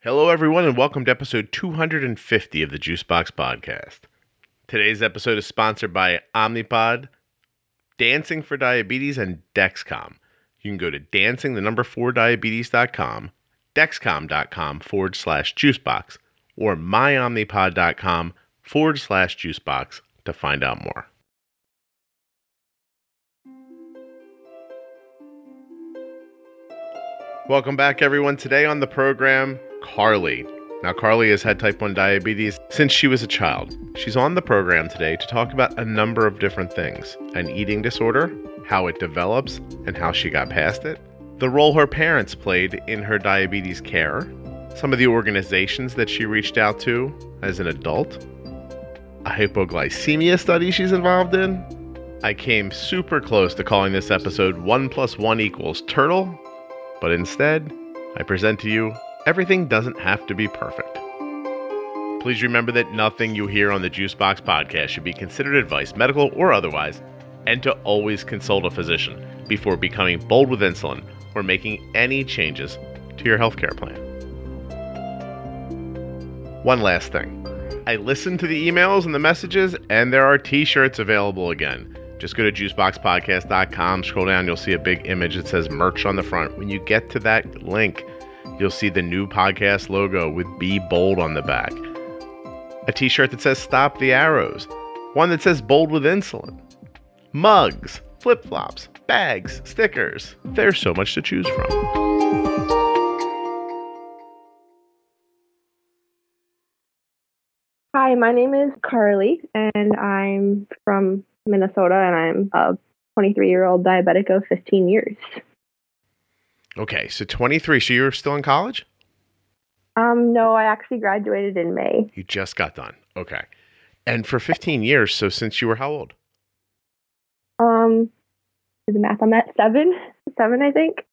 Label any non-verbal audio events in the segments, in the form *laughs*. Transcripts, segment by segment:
Hello, everyone, and welcome to episode 250 of the Juicebox Podcast. Today's episode is sponsored by Omnipod, Dancing for Diabetes, and Dexcom. You can go to dancing, the number four diabetes.com, dexcom.com forward slash juicebox, or myomnipod.com forward slash juicebox to find out more. Welcome back, everyone. Today on the program, Carly. Now, Carly has had type 1 diabetes since she was a child. She's on the program today to talk about a number of different things an eating disorder, how it develops, and how she got past it, the role her parents played in her diabetes care, some of the organizations that she reached out to as an adult, a hypoglycemia study she's involved in. I came super close to calling this episode 1 plus 1 equals turtle, but instead, I present to you everything doesn't have to be perfect. Please remember that nothing you hear on the Juicebox podcast should be considered advice, medical or otherwise, and to always consult a physician before becoming bold with insulin or making any changes to your healthcare plan. One last thing. I listened to the emails and the messages, and there are t shirts available again. Just go to juiceboxpodcast.com, scroll down, you'll see a big image that says merch on the front. When you get to that link, you'll see the new podcast logo with Be Bold on the back. A t shirt that says Stop the Arrows. One that says Bold with Insulin. Mugs, flip flops, bags, stickers. There's so much to choose from. Hi, my name is Carly, and I'm from Minnesota, and I'm a 23 year old diabetic of 15 years. Okay, so 23. So you're still in college? Um, no, I actually graduated in May. You just got done. Okay. And for 15 years, so since you were how old? Um, is the math on that seven? Seven, I think.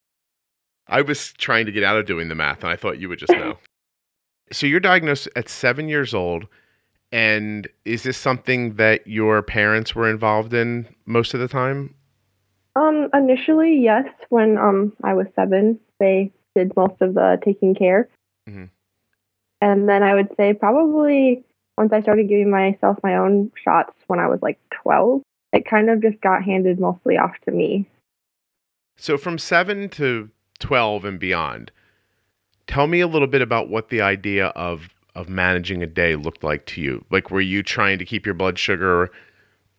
I was trying to get out of doing the math, and I thought you would just know. *laughs* so you're diagnosed at seven years old, and is this something that your parents were involved in most of the time? Um, initially, yes. When um I was seven, they did most of the taking care, Mhm. and then I would say probably once I started giving myself my own shots when I was like 12, it kind of just got handed mostly off to me. So from seven to 12 and beyond, tell me a little bit about what the idea of of managing a day looked like to you. Like, were you trying to keep your blood sugar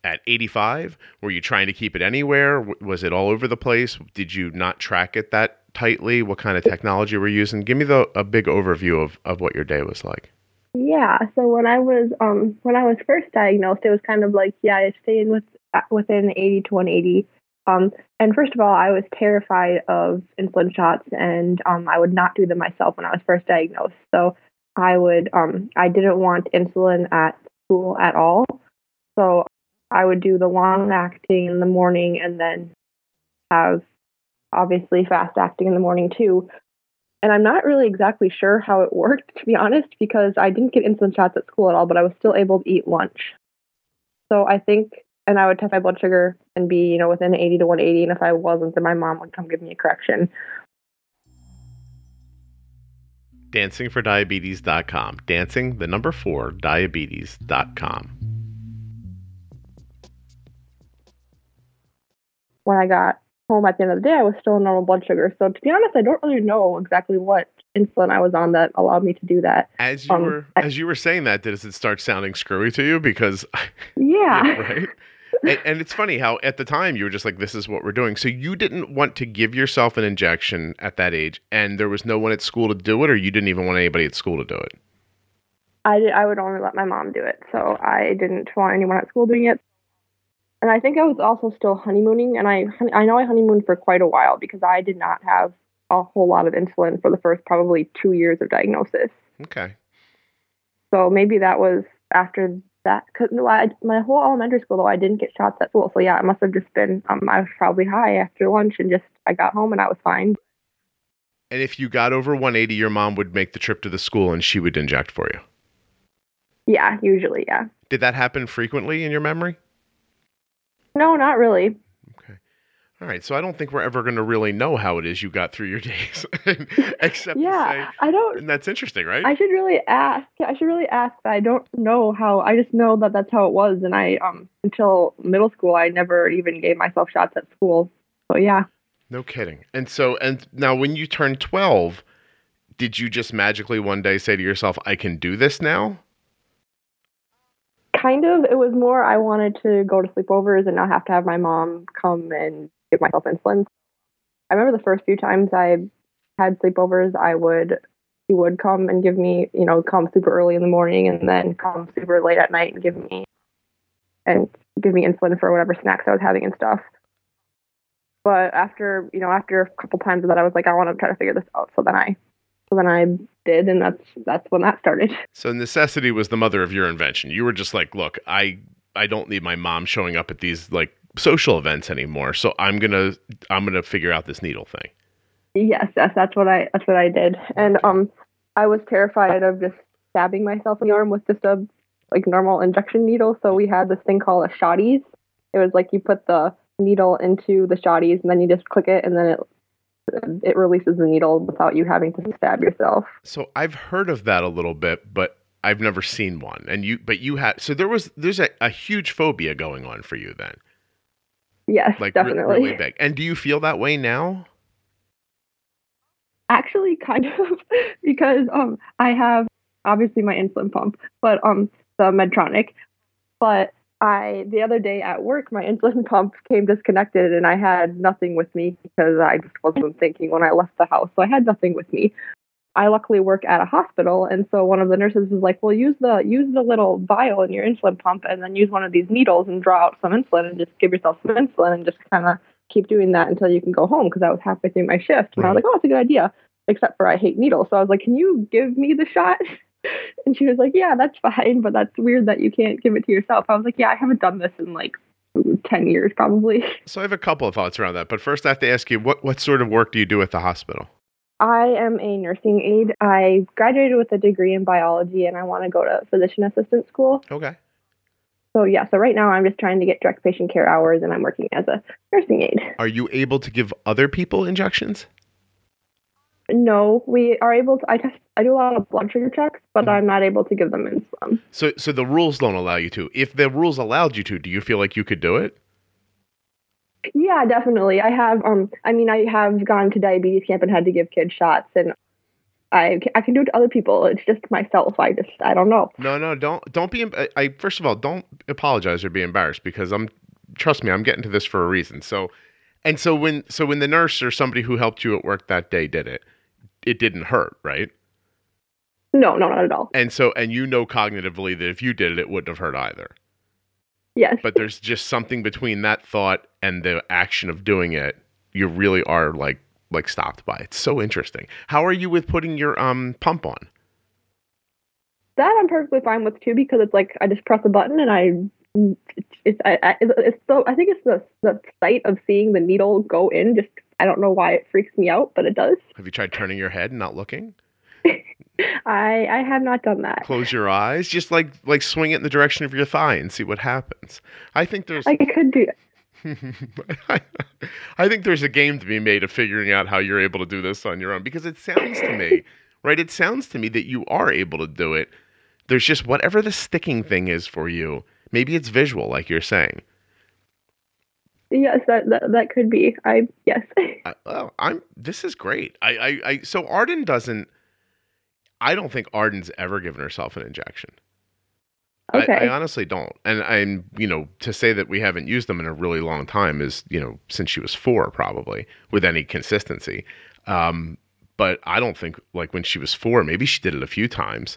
at 85? Were you trying to keep it anywhere? Was it all over the place? Did you not track it that tightly? What kind of technology were you using? Give me the a big overview of, of what your day was like. Yeah. So when I was um when I was first diagnosed, it was kind of like yeah, I stayed with uh, within 80 to 180. Um, and first of all, I was terrified of insulin shots, and um, I would not do them myself when I was first diagnosed. So I would um I didn't want insulin at school at all. So I would do the long acting in the morning, and then have obviously fast acting in the morning too and I'm not really exactly sure how it worked, to be honest, because I didn't get insulin shots at school at all, but I was still able to eat lunch. So I think, and I would test my blood sugar and be, you know, within 80 to 180, and if I wasn't, then my mom would come give me a correction. Dancingfordiabetes.com. Dancing, the number four, diabetes.com. When I got home at the end of the day, I was still in normal blood sugar. So to be honest, I don't really know exactly what insulin I was on that allowed me to do that. As you Um, were I- as you were saying that, does it start sounding screwy to you? Because *laughs* Yeah. right. And, and it's funny how at the time you were just like, "This is what we're doing." So you didn't want to give yourself an injection at that age, and there was no one at school to do it, or you didn't even want anybody at school to do it. I did, I would only let my mom do it, so I didn't want anyone at school doing it. And I think I was also still honeymooning, and I I know I honeymooned for quite a while because I did not have a whole lot of insulin for the first probably two years of diagnosis. Okay. So maybe that was after that. Cause no, I, my whole elementary school though I didn't get shots at school, so yeah, it must have just been um I was probably high after lunch and just I got home and I was fine. And if you got over 180, your mom would make the trip to the school and she would inject for you. Yeah, usually, yeah. Did that happen frequently in your memory? No, not really. Okay. All right, so I don't think we're ever going to really know how it is you got through your *laughs* days, except yeah, to say, I don't. and that's interesting, right? I should really ask. I should really ask. I don't know how. I just know that that's how it was, and I um until middle school, I never even gave myself shots at school. So yeah. no kidding. And so, and now when you turned twelve, did you just magically one day say to yourself, "I can do this now"? Kind of. It was more I wanted to go to sleepovers and not have to have my mom come and give myself insulin. I remember the first few times I had sleepovers, I would she would come and give me, you know, come super early in the morning and then come super late at night and give me and give me insulin for whatever snacks I was having and stuff. But after, you know, after a couple times of that, I was like, I want to try to figure this out. So then I, so then I did, and that's that's when that started. So necessity was the mother of your invention. You were just like, "Look, I I don't need my mom showing up at these like social events anymore. So I'm gonna I'm gonna figure out this needle thing." Yes, yes, that's what I that's what I did. And um I was terrified of just stabbing myself in the arm with just a like normal injection needle. So we had this thing called a shotties. It was like you put the needle into the shotties and then you just click it and then it it releases the needle without you having to stab yourself. So I've heard of that a little bit, but I've never seen one. And you but you had so there was there's a, a huge phobia going on for you then. Yes, Like re- definitely. really big. And do you feel that way now? Actually, kind *laughs* of, because um, I have obviously my insulin pump, but um, the Medtronic. But I the other day at work, my *laughs* insulin pump came disconnected, and I had nothing with me because I just wasn't thinking when I left the house, so I had nothing with me. I luckily work at a hospital, and so one of the nurses was like, "Well, use the use the little vial in your insulin pump, and then use one of these needles and draw out some insulin, and just give yourself some insulin, and just kind of keep doing that until you can go home." Because I was halfway through my shift, and I was like, "Oh, that's a good idea." Except for I hate needles, so I was like, "Can you give me the shot?" *laughs* And she was like, "Yeah, that's fine, but that's weird that you can't give it to yourself." I was like, "Yeah, I haven't done this in like ten years, probably." *laughs* So I have a couple of thoughts around that. But first I have to ask you, what what sort of work do you do at the hospital? I am a nursing aide. I graduated with a degree in biology, and I want to go to physician assistant school. Okay. So yeah, so right now I'm just trying to get direct patient care hours, and I'm working as a nursing aide. Are you able to give other people injections? No, we are able to. I test. I do a lot of blood sugar checks, but I'm not able to give them insulin. So so the rules don't allow you to. If the rules allowed you to, do you feel like you could do it? Yeah, definitely. I have. Um, I mean, I have gone to diabetes camp and had to give kids shots, and I I can do it to other people. It's just myself. I just I don't know. No, no, don't don't be. I, I first of all, don't apologize or be embarrassed because I'm. Trust me, I'm getting to this for a reason. So, and so when so when the nurse or somebody who helped you at work that day did it, it didn't hurt, right? No, no, not at all. And so and you know cognitively that if you did it, it wouldn't have hurt either. Yes. But there's just something between that thought and the action of doing it. You really are like like stopped by. It's so interesting. How are you with putting your um pump on? that I'm perfectly fine with too because it's like I just press a button and I it's I, I, it's so I think it's the the sight of seeing the needle go in just I don't know why it freaks me out but it does. Have you tried turning your head and not looking? *laughs* I I have not done that. Close your eyes, just like like swing it in the direction of your thigh and see what happens. I think there's I could do it. *laughs* I think there's a game to be made of figuring out how you're able to do this on your own because it sounds to me, *laughs* right? It sounds to me that you are able to do it. There's just whatever the sticking thing is for you. Maybe it's visual, like you're saying. Yes, that that, that could be. I yes. *laughs* I, well, I'm. This is great. I, I, I. So Arden doesn't. I don't think Arden's ever given herself an injection. I- Okay. I, honestly don't. And I'm, you know, to say that we haven't used them in a really long time is, you know, since she was four, probably with any consistency. Um, but I don't think like when she was four, maybe she did it a few times.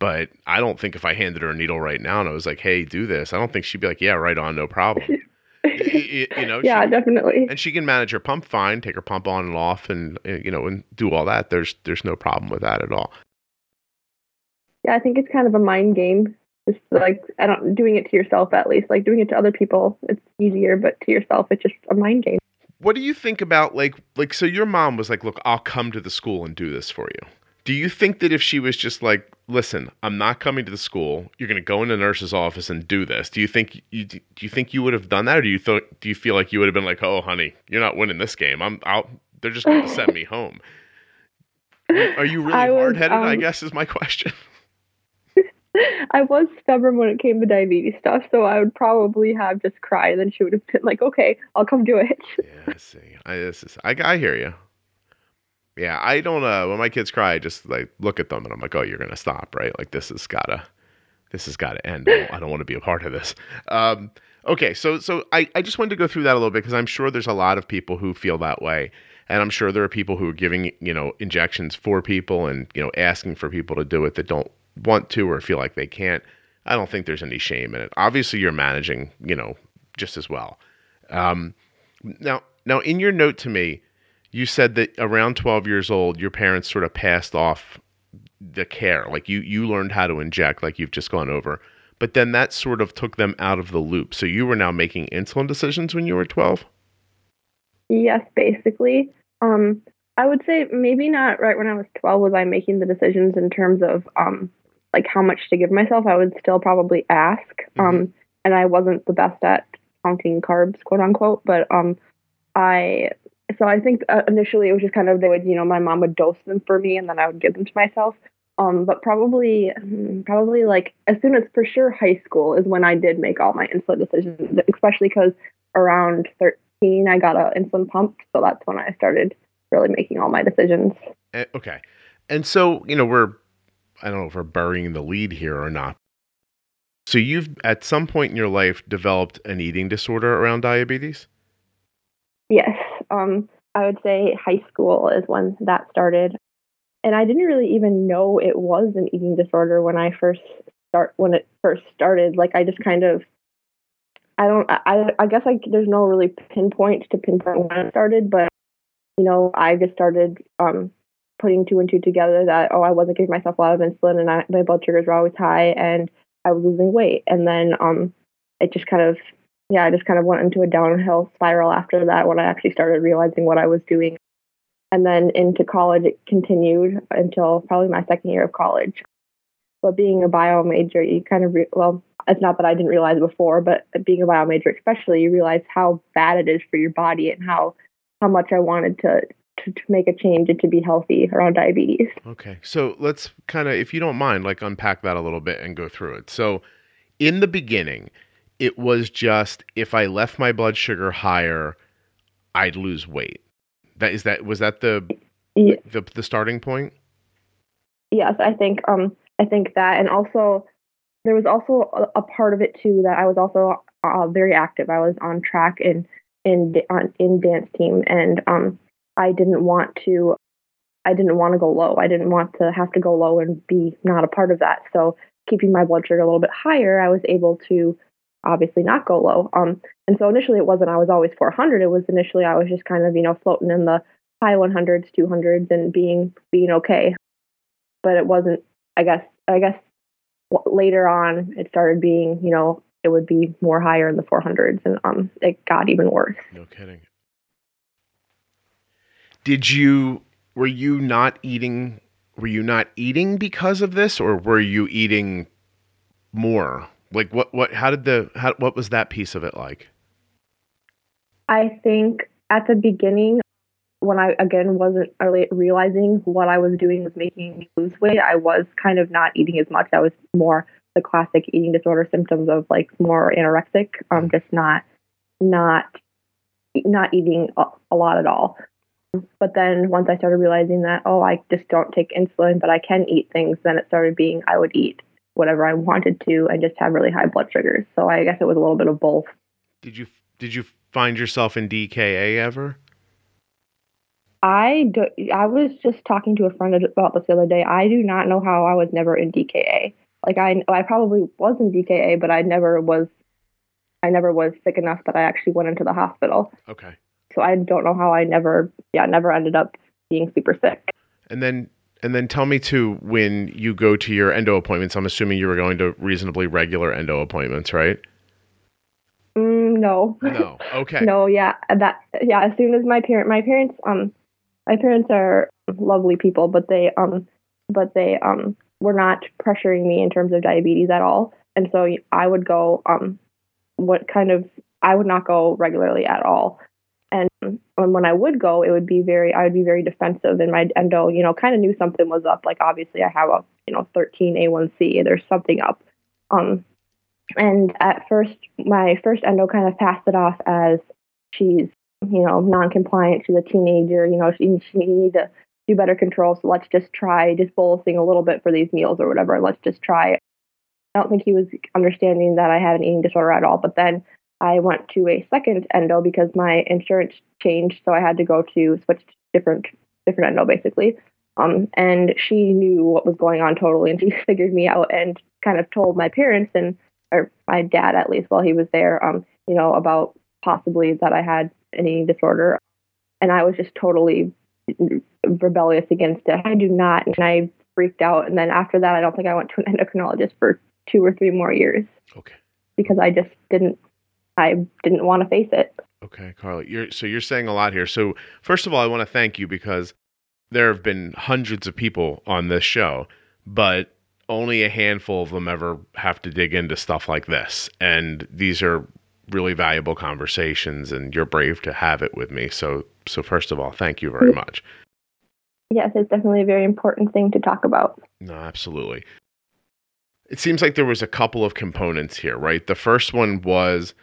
But I don't think if I handed her a needle right now and I was like, "Hey, do this," I don't think she'd be like, "Yeah, right on, no problem." *laughs* Y- y- you know, *laughs* yeah, she- definitely. and she can manage her pump fine, take her pump on and off, and uh, you know, and do all that. There's there's no problem with that at all. Yeah, I think it's kind of a mind game. Just like I don't doing it to yourself at least. Like doing it to other people, it's easier, but to yourself, it's just a mind game. What do you think about like like so your mom was like, "Look, I'll come to the school and do this for you." Do you think that if she was just like, "Listen, I'm not coming to the school. You're going to go in the nurse's office and do this." Do you think you do you think you would have done that, or do you th- do you feel like you would have been like, "Oh, honey, you're not winning this game. I'm out. They're just going to send me home." Are you *laughs* really hard headed? Um, I guess is my question. *laughs* *laughs* I was stubborn when it came to diabetes stuff, so I would probably have just cried, and then she would have been like, "Okay, I'll come do it." yeah, I see. I this is I, I hear you. Yeah, I don't. Uh, when my kids cry, I just like look at them and I'm like, "Oh, you're gonna stop, right? Like this has gotta, this has gotta end. I don't, don't want to be a part of this." Um, okay, so so I I just wanted to go through that a little bit because I'm sure there's a lot of people who feel that way, and I'm sure there are people who are giving you know injections for people and you know asking for people to do it that don't want to or feel like they can't. I don't think there's any shame in it. Obviously, you're managing, you know, just as well. Um, now, now in your note to me, you said that around 12 years old, your parents sort of passed off the care, like you you learned how to inject, like you've just gone over. But then that sort of took them out of the loop. So you were now making insulin decisions when you were 12. Yes, basically. Um, I would say maybe not right when I was 12 was I making the decisions in terms of um, like how much to give myself, I would still probably ask. Mm-hmm. Um, and I wasn't the best at counting carbs, quote unquote, but um, I so I think uh, initially it was just kind of they would you know my mom would dose them for me and then I would give them to myself. Um, but probably hmm, probably like as soon as for sure high school is when I did make all my insulin decisions, especially because around 13 I got an insulin pump, so that's when I started really making all my decisions. Eh, okay, and so you know we're I don't know if we're burying the lead here or not. So you've at some point in your life developed an eating disorder around diabetes? Yes. Um, I would say high school is when that started. And I didn't really even know it was an eating disorder when I first start when it first started. Like I just kind of I don't I I guess I there's no really pinpoint to pinpoint when it started, but you know, I just started um putting two and two together that oh I wasn't giving myself a lot of insulin and I, my blood sugars were always high and I was losing weight and then um it just kind of yeah I just kind of went into a downhill spiral after that when I actually started realizing what I was doing and then into college it continued until probably my second year of college but being a bio major you kind of re- well it's not that I didn't realize before but being a bio major especially you realize how bad it is for your body and how how much I wanted to to, to make a change and to be healthy around diabetes. Okay. So let's kind of, if you don't mind, like unpack that a little bit and go through it. So in the beginning, it was just if I left my blood sugar higher, I'd lose weight. That is that was that the yeah. the, the starting point? Yes, I think um I think that and also there was also a, a part of it too that I was also uh, very active. I was on track in in on in dance team and um I didn't want to I didn't want to go low. I didn't want to have to go low and be not a part of that. So keeping my blood sugar a little bit higher, I was able to obviously not go low. Um, and so initially it wasn't I was always 400. It was initially I was just kind of you know floating in the high 100s, 200s, and being being okay. But it wasn't. I guess I guess later on it started being you know it would be more higher in the 400s, and um it got even worse. No kidding did you were you not eating were you not eating because of this or were you eating more like what what how did the how what was that piece of it like? I think at the beginning when i again wasn't really realizing what i was doing was making me lose weight i was kind of not eating as much. That was more the classic eating disorder symptoms of like more anorexic um just not not not eating a lot at all. But then once I started realizing that, oh, I just don't take insulin, but I can eat things, then it started being I would eat whatever I wanted to and just have really high blood sugars. So I guess it was a little bit of both. Did you did you find yourself in DKA ever? I do, I was just talking to a friend about this the other day. I do not know how I was never in DKA. Like I I probably was in DKA, but I never was I never was sick enough that I actually went into the hospital. Okay. So I don't know how I never, yeah, never ended up being super sick. And then, and then tell me too, when you go to your endo appointments, I'm assuming you were going to reasonably regular endo appointments, right? Mm, no. No. Okay. *laughs* no. Yeah. That. Yeah. As soon as my parent, my parents, um, my parents are lovely people, but they, um, but they um were not pressuring me in terms of diabetes at all. And so I would go um what kind of I would not go regularly at all. And when I would go, it would be very, I would be very defensive, and my endo, you know, kind of knew something was up. Like obviously, I have a, you know, 13 A1C. There's something up. Um, and at first, my first endo kind of passed it off as she's, you know, non-compliant. She's a teenager. You know, she, she need to do better control. So let's just try just bolusing a little bit for these meals or whatever. Let's just try. I don't think he was understanding that I had an eating disorder at all. But then I went to a second endo because my insurance changed, so I had to go to switch to different different endo basically. Um, and she knew what was going on totally, and she *laughs* figured me out and kind of told my parents and or my dad at least while he was there, um, you know, about possibly that I had an eating disorder, and I was just totally rebellious against it. I do not, and I freaked out. And then after that, I don't think I went to an endocrinologist for two or three more years. Okay. Because I just didn't I didn't want to face it. Okay, Carly. You're so you're saying a lot here. So first of all, I want to thank you because there have been hundreds of people on this show, but only a handful of them ever have to dig into stuff like this. And these are really valuable conversations and you're brave to have it with me. So so first of all, thank you very mm. much. Yes, it's definitely a very important thing to talk about. No, absolutely. It seems like there was a couple of components here, right? The first one was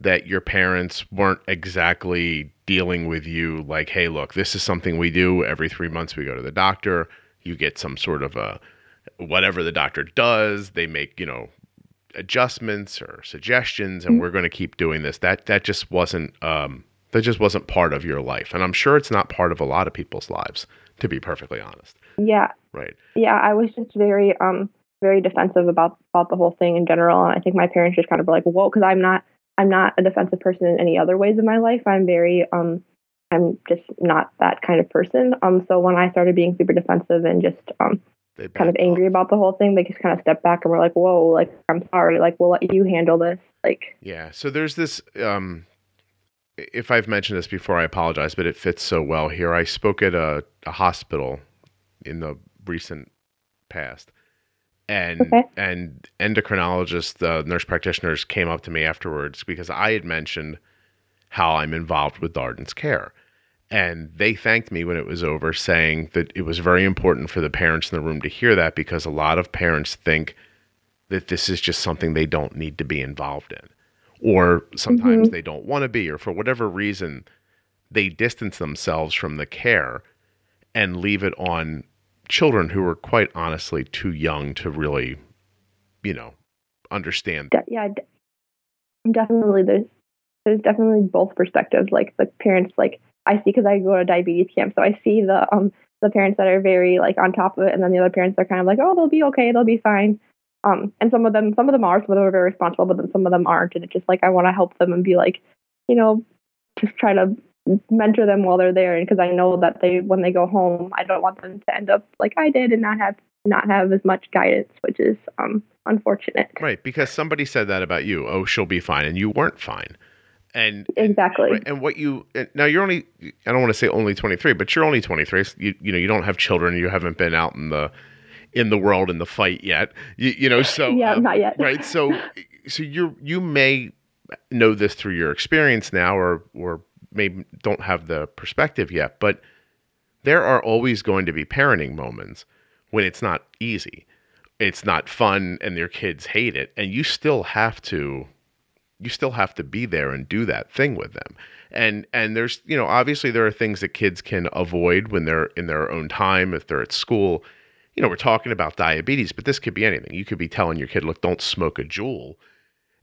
that your parents weren't exactly dealing with you like, hey, look, this is something we do every three months. We go to the doctor. You get some sort of a whatever the doctor does. They make you know adjustments or suggestions, and mm-hmm. we're going to keep doing this. That that just wasn't um, that just wasn't part of your life, and I'm sure it's not part of a lot of people's lives. To be perfectly honest. Yeah. Right. Yeah, I was just very um very defensive about about the whole thing in general, and I think my parents just kind of were like, "Whoa," because I'm not I'm not a defensive person in any other ways of my life. I'm very um I'm just not that kind of person. Um so when I started being super defensive and just um kind of angry off. about the whole thing, they just kind of stepped back and were like, "Whoa, like I'm sorry, like we'll let you handle this." Like Yeah, so there's this um if I've mentioned this before, I apologize, but it fits so well here. I spoke at a, a hospital in the recent past and okay. and endocrinologists, the nurse practitioners came up to me afterwards because I had mentioned how I'm involved with Arden's care. And they thanked me when it was over, saying that it was very important for the parents in the room to hear that because a lot of parents think that this is just something they don't need to be involved in. Or sometimes mm-hmm. they don't want to be, or for whatever reason, they distance themselves from the care and leave it on children who were quite honestly too young to really, you know, understand. De- yeah, de- definitely. There's there's definitely both perspectives. Like the parents, like I see because I go to diabetes camp, so I see the um the parents that are very like on top of it, and then the other parents are kind of like, oh, they'll be okay, they'll be fine. Um, and some of them, some of them are, some of them are very responsible, but then some of them aren't, and it's just like I want to help them and be like, you know, just try to mentor them while they're there because I know that they when they go home I don't want them to end up like I did and not have not have as much guidance which is um unfortunate. Right, because somebody said that about you. Oh, she'll be fine and you weren't fine. And exactly. And, and what you now you're only I don't want to say only 23, but you're only 23. You you know, you don't have children, you haven't been out in the in the world in the fight yet. You, you know, so Yeah, um, not yet. Right. So *laughs* so you're you may know this through your experience now or or maybe don't have the perspective yet, but there are always going to be parenting moments when it's not easy. It's not fun and their kids hate it and you still have to you still have to be there and do that thing with them. And and there's, you know, obviously there are things that kids can avoid when they're in their own time if they're at school. You know, we're talking about diabetes, but this could be anything. You could be telling your kid, "Look, don't smoke a Juul."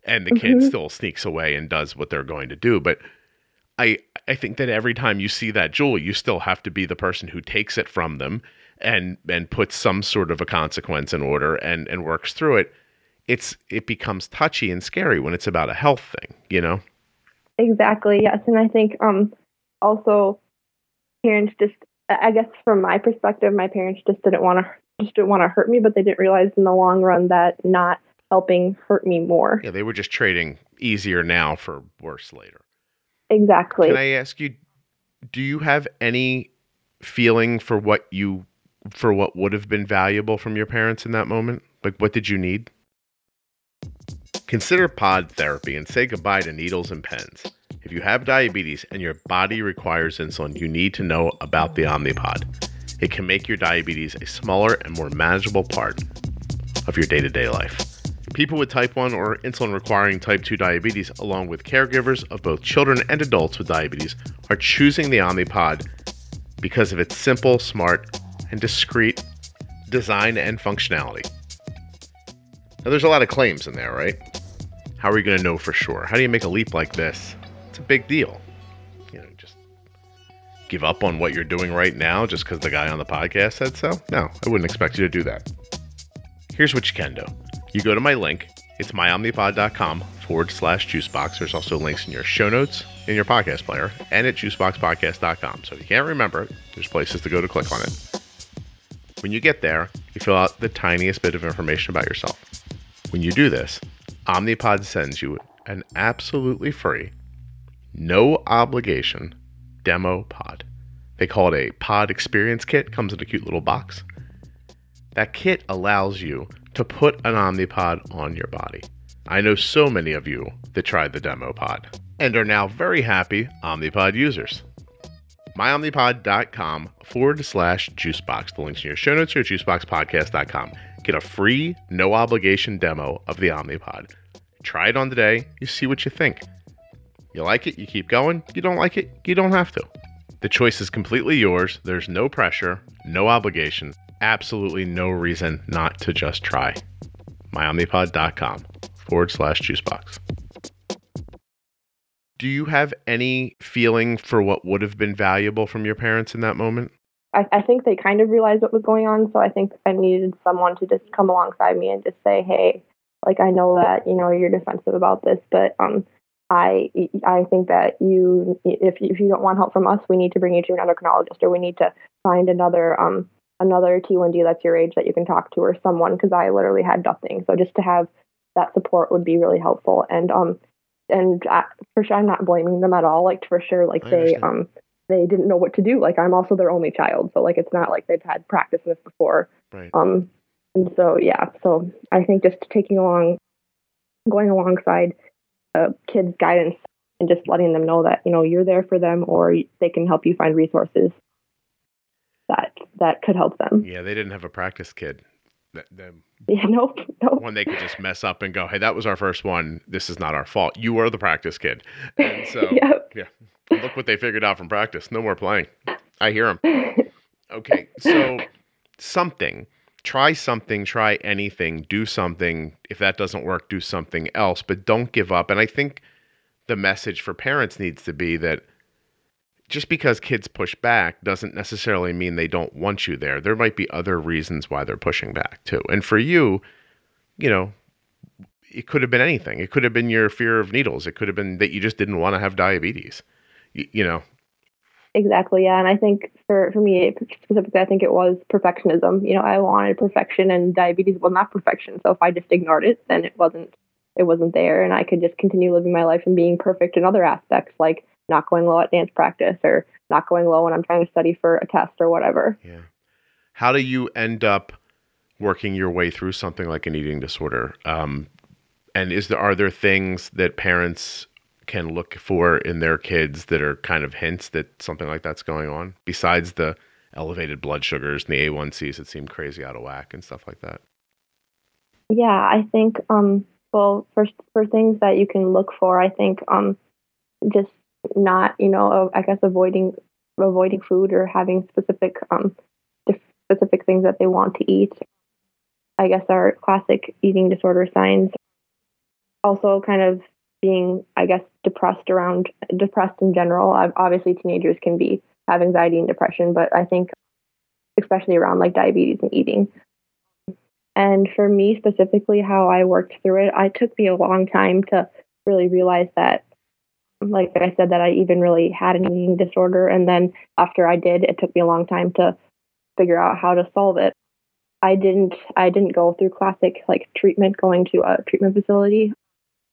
And the mm-hmm. kid still sneaks away and does what they're going to do, but I I think that every time you see that Juul, you still have to be the person who takes it from them and and puts some sort of a consequence in order and and works through it. It's it becomes touchy and scary when it's about a health thing, you know. Exactly. Yes, and I think um also parents just I guess from my perspective, my parents just didn't want to just didn't want to hurt me, but they didn't realize in the long run that not helping hurt me more. Yeah, they were just trading easier now for worse later. Exactly. Can I ask you, do you have any feeling for what you for what would have been valuable from your parents in that moment? Like, what did you need? Consider pod therapy and say goodbye to needles and pens. If you have diabetes and your body requires insulin, you need to know about the Omnipod. It can make your diabetes a smaller and more manageable part of your day to day life. People with type 1 or insulin requiring type 2 diabetes, along with caregivers of both children and adults with diabetes, are choosing the Omnipod because of its simple, smart, and discreet design and functionality. Now, there's a lot of claims in there, right? How are you going to know for sure? How do you make a leap like this? It's a big deal. You know, just give up on what you're doing right now just because the guy on the podcast said so? No, I wouldn't expect you to do that. Here's what you can do you go to my link, it's myomnipod.com forward slash juicebox. There's also links in your show notes in your podcast player and at juiceboxpodcast.com. So if you can't remember it, there's places to go to click on it. When you get there, you fill out the tiniest bit of information about yourself. When you do this, Omnipod sends you an absolutely free, no obligation demo pod. They call it a pod experience kit, comes in a cute little box. That kit allows you to put an Omnipod on your body. I know so many of you that tried the demo pod and are now very happy Omnipod users. MyOmnipod.com forward slash juicebox. The link's in your show notes or juiceboxpodcast.com. Get a free, no obligation demo of the Omnipod. Try it on today. You see what you think. You like it, you keep going. You don't like it, you don't have to. The choice is completely yours. There's no pressure, no obligation, absolutely no reason not to just try. MyOmnipod.com forward slash juicebox. Do you have any feeling for what would have been valuable from your parents in that moment? I, I think they kind of realized what was going on, so I think I needed someone to just come alongside me and just say, "Hey, like I know that you know you're defensive about this, but um, I I think that you if if you don't want help from us, we need to bring you to an endocrinologist, or we need to find another um another T1D that's your age that you can talk to, or someone because I literally had nothing. So just to have that support would be really helpful. And um and I, for sure, I'm not blaming them at all. Like for sure, like I they understand. um they didn't know what to do. Like I'm also their only child, so like it's not like they've had practice in this before. Right. Um, and so yeah, so I think just taking along, going alongside uh, kids' guidance and just letting them know that you know you're there for them, or they can help you find resources that that could help them. Yeah, they didn't have a practice kid. That, the *laughs* Yeah, nope, nope. one they could just mess up and go, "Hey, that was our first one. This is not our fault. You were the practice kid." And so, *laughs* Yep. look what they figured out from practice. No more playing. I hear them. *laughs* Okay, so something. Try something, try anything, do something. If that doesn't work, do something else, but don't give up. And I think the message for parents needs to be that just because kids push back doesn't necessarily mean they don't want you there. There might be other reasons why they're pushing back too. And for you, you know, it could have been anything. It could have been your fear of needles. It could have been that you just didn't want to have diabetes. You, you know, Exactly, yeah. And I think for, for me specifically, I think it was perfectionism. You know, I wanted perfection and diabetes was not perfection. So if I just ignored it, then it wasn't it wasn't there and I could just continue living my life and being perfect in other aspects like not going low at dance practice or not going low when I'm trying to study for a test or whatever. Yeah. How do you end up working your way through something like an eating disorder? Um, and is there are there things that parents can look for in their kids that are kind of hints that something like that's going on besides the elevated blood sugars and the A1Cs that seem crazy out of whack and stuff like that? Yeah, I think um well for for things that you can look for, I think um just not, you know, I guess avoiding avoiding food or having specific um specific things that they want to eat. I guess are classic eating disorder signs. Also kind of being I guess depressed around depressed in general. Obviously teenagers can be have anxiety and depression, but I think especially around like diabetes and eating. And for me specifically, how I worked through it, I took me a long time to really realize that, like I said, that I even really had an eating disorder. And then after I did, it took me a long time to figure out how to solve it. I didn't. I didn't go through classic like treatment, going to a treatment facility.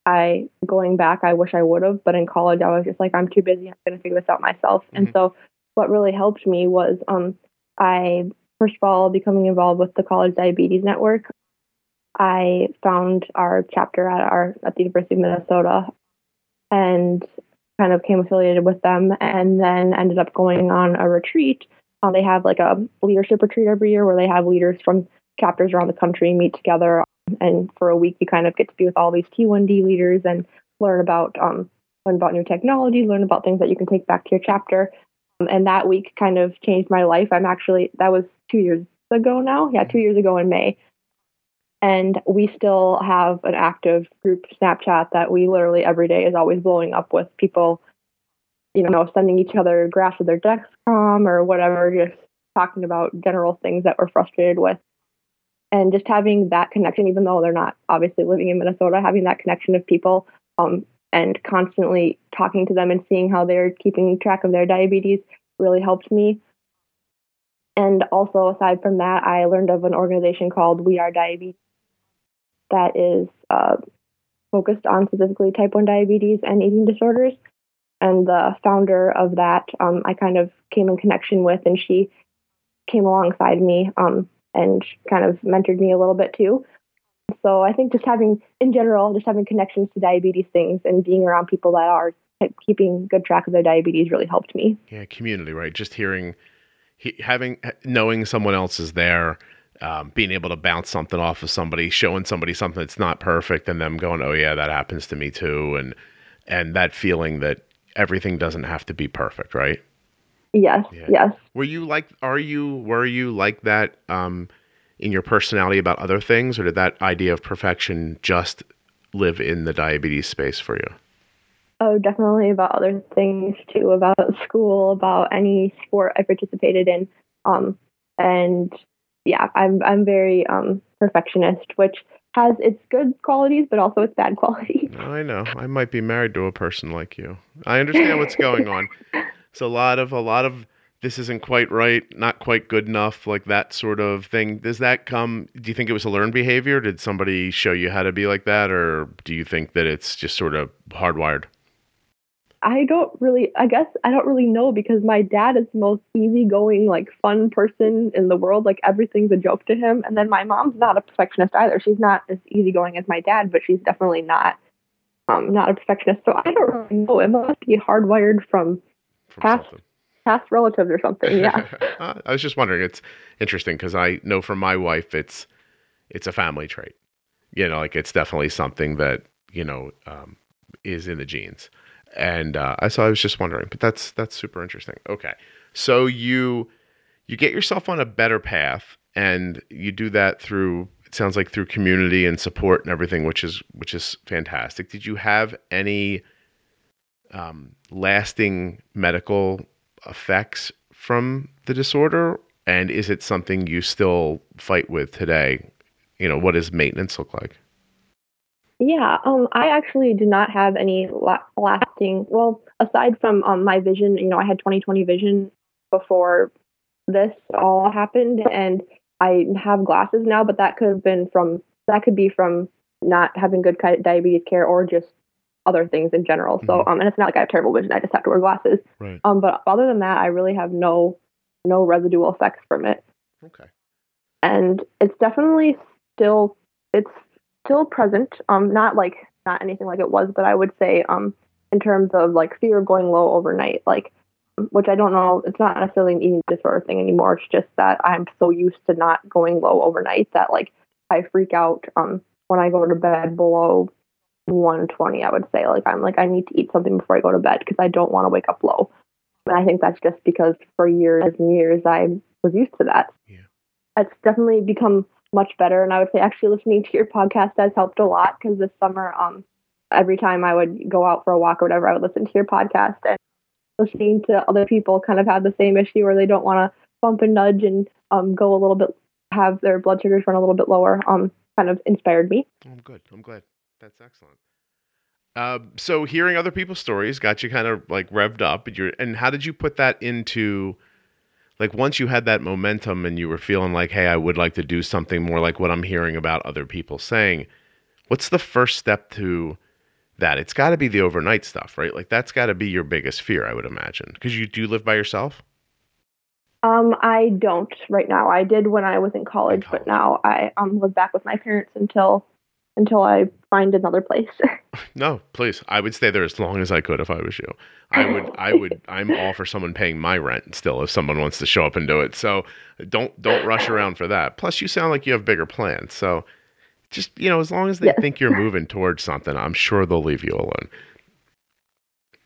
I going back, I wish I would have, but in college, I was just like, I'm too busy. I'm going to figure this out myself. And Mhm. so, what really helped me was um, I first of all, becoming involved with the College Diabetes Network, I found our chapter at our at the University of Minnesota and kind of came affiliated with them and then ended up going on a retreat. Um, they have like a leadership retreat every year where they have leaders from chapters around the country meet together and for a week you kind of get to be with all these T1D leaders and learn about um, learn about new technology, learn about things that you can take back to your chapter. Um, and that week kind of changed my life. I'm actually that was two years ago now. Yeah, two years ago in May. And we still have an active group Snapchat that we literally every day is always blowing up with people, you know, sending each other graphs of their Dexcom or whatever, just talking about general things that we're frustrated with. And just having that connection, even though they're not obviously living in Minnesota, having that connection of people um, and constantly talking to them and seeing how they're keeping track of their diabetes really helped me. And also, aside from that, I learned of an organization called We Are Diabetes that is uh, focused on specifically type 1 diabetes and eating disorders. And the founder of that, um, I kind of came in connection with, and she came alongside me um, and kind of mentored me a little bit too. So I think just having, in general, just having connections to diabetes things and being around people that are keeping good track of their diabetes really helped me. Yeah, community, right? Just hearing, he, having, knowing someone else is there um, being able to bounce something off of somebody, showing somebody something that's not perfect, and them going, "Oh yeah, that happens to me too," and and that feeling that everything doesn't have to be perfect, right? Yes. Yeah. Yes. Were you like? Are you? Were you like that um, in your personality about other things, or did that idea of perfection just live in the diabetes space for you? Oh, definitely about other things too, about school, about any sport I participated in. Um, and yeah, I'm I'm very um, perfectionist, which has its good qualities, but also its bad qualities. *laughs* I know. I might be married to a person like you. I understand what's going on. *laughs* It's a lot of a lot of this isn't quite right, not quite good enough, like that sort of thing. Does that come? Do you think it was a learned behavior? Did somebody show you how to be like that, or do you think that it's just sort of hardwired? I don't really, I guess I don't really know because my dad is the most easygoing, like fun person in the world. Like everything's a joke to him. And then my mom's not a perfectionist either. She's not as easygoing as my dad, but she's definitely not, um, not a perfectionist. So I don't really know. It must be hardwired from, from past, something. past relatives or something. Yeah. *laughs* I was just wondering. It's interesting because I know from my wife, it's, it's a family trait. You know, like it's definitely something that you know um, is in the genes and uh, so I was just wondering, but that's that's super interesting. Okay, so you you get yourself on a better path, and you do that through it sounds like through community and support and everything, which is which is fantastic. Did you have any um, lasting medical effects from the disorder, and is it something you still fight with today? You know, what does maintenance look like? Yeah, um, I actually did not have any la- lasting. Well, aside from um, my vision, you know, I had 20/20 vision before this all happened, and I have glasses now. But that could have been from that could be from not having good diabetes care or just other things in general. So, mm-hmm. um, and it's not like I have terrible vision; I just have to wear glasses. Right. Um, but other than that, I really have no no residual effects from it. Okay. And it's definitely still it's still present. Um, not like not anything like it was, but I would say um, in terms of like fear of going low overnight, like which I don't know. It's not necessarily an eating disorder thing anymore. It's just that I'm so used to not going low overnight that like I freak out um, when I go to bed below 120. I would say like I'm like I need to eat something before I go to bed because I don't want to wake up low. And I think that's just because for years and years I was used to that. Yeah. It's definitely become much better. And I would say actually listening to your podcast has helped a lot because this summer, um, every time I would go out for a walk or whatever, I would listen to your podcast and listening to other people kind of have the same issue where they don't want to bump and nudge and um, go a little bit, have their blood sugars run a little bit lower, um, kind of inspired me. I'm good. I'm glad. That's excellent. Uh, so hearing other people's stories got you kind of like revved up. And, and how did you put that into like once you had that momentum and you were feeling like, hey, I would like to do something more like what I'm hearing about other people saying, what's the first step to that? It's got to be the overnight stuff, right? Like that's got to be your biggest fear, I would imagine, because you do live by yourself. Um, I don't right now. I did when I was in college, In but now I um live back with my parents until until I find another place. *laughs* No, please. I would stay there as long as I could if I was you. I would I would *laughs* I'm all for someone paying my rent still if someone wants to show up and do it. So don't don't rush around for that. Plus you sound like you have bigger plans. So just you know, as long as they Yes. think you're *laughs* moving towards something, I'm sure they'll leave you alone.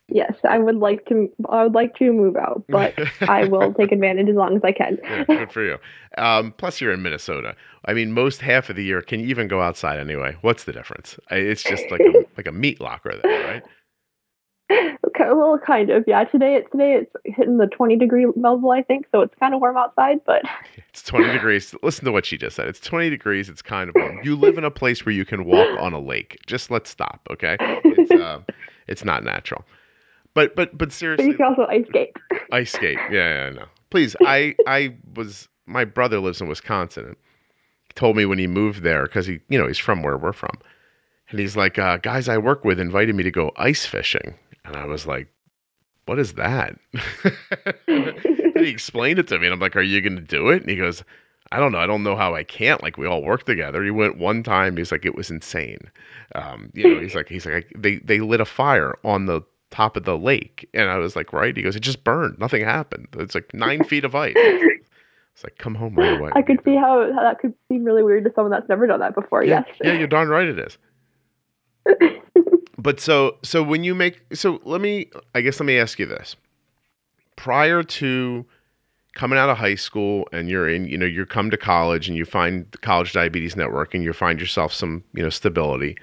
yes, I would like to. I would like to move out, but I will take advantage as long as I can. Yeah, good for you. Um, plus, you're in Minnesota. I mean, most half of the year, can you even go outside anyway? What's the difference? It's just like a, *laughs* like a meat locker there, right? Okay, well, kind of. Yeah, today it today it's hitting the 20 degree level, I think, so it's kind of warm outside. But *laughs* It's 20 degrees. Listen to what she just said. It's 20 degrees. It's kind of warm. You live in a place where you can walk on a lake. Just let's stop, okay? It's uh, *laughs* it's not natural. But but but but seriously, you can also ice skate. ice skate. Yeah, yeah, no. Please, I I was my brother lives in Wisconsin. Told me when he moved there because he you know he's from where we're from, and he's like, uh, guys I work with invited me to go ice fishing, and I was like, what is that? *laughs* he explained it to me, and I'm like, are you going to do it? And he goes. I don't know. I don't know how I can't. Like we all work together. He went one time. He's like, it was insane. Um, you know, he's like, he's like, they they lit a fire on the top of the lake, and I was like, right. He goes, it just burned. Nothing happened. It's like nine feet of ice. It's like, come home right away. *laughs* I could see how, how that could seem really weird to someone that's never done that before. Yeah, yes. yeah, you're darn right. It is. *laughs* But so so when you make so let me I guess let me ask you this. Prior to coming out of high school and you're in you know you come to college and you find the college diabetes network and you find yourself some you know stability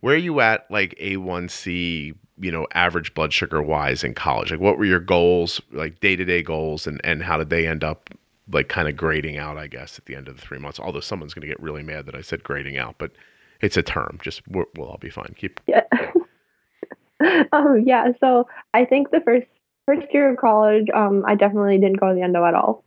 where are you at like a1c you know average blood sugar wise in college like what were your goals like day-to-day goals and and how did they end up like kind of grading out i guess at the end of the three months although someone's going to get really mad that i said grading out but it's a term just we're, we'll all be fine keep Yeah. *laughs* um, yeah. So I think the first first year of college, um, I definitely didn't go to the endo at all.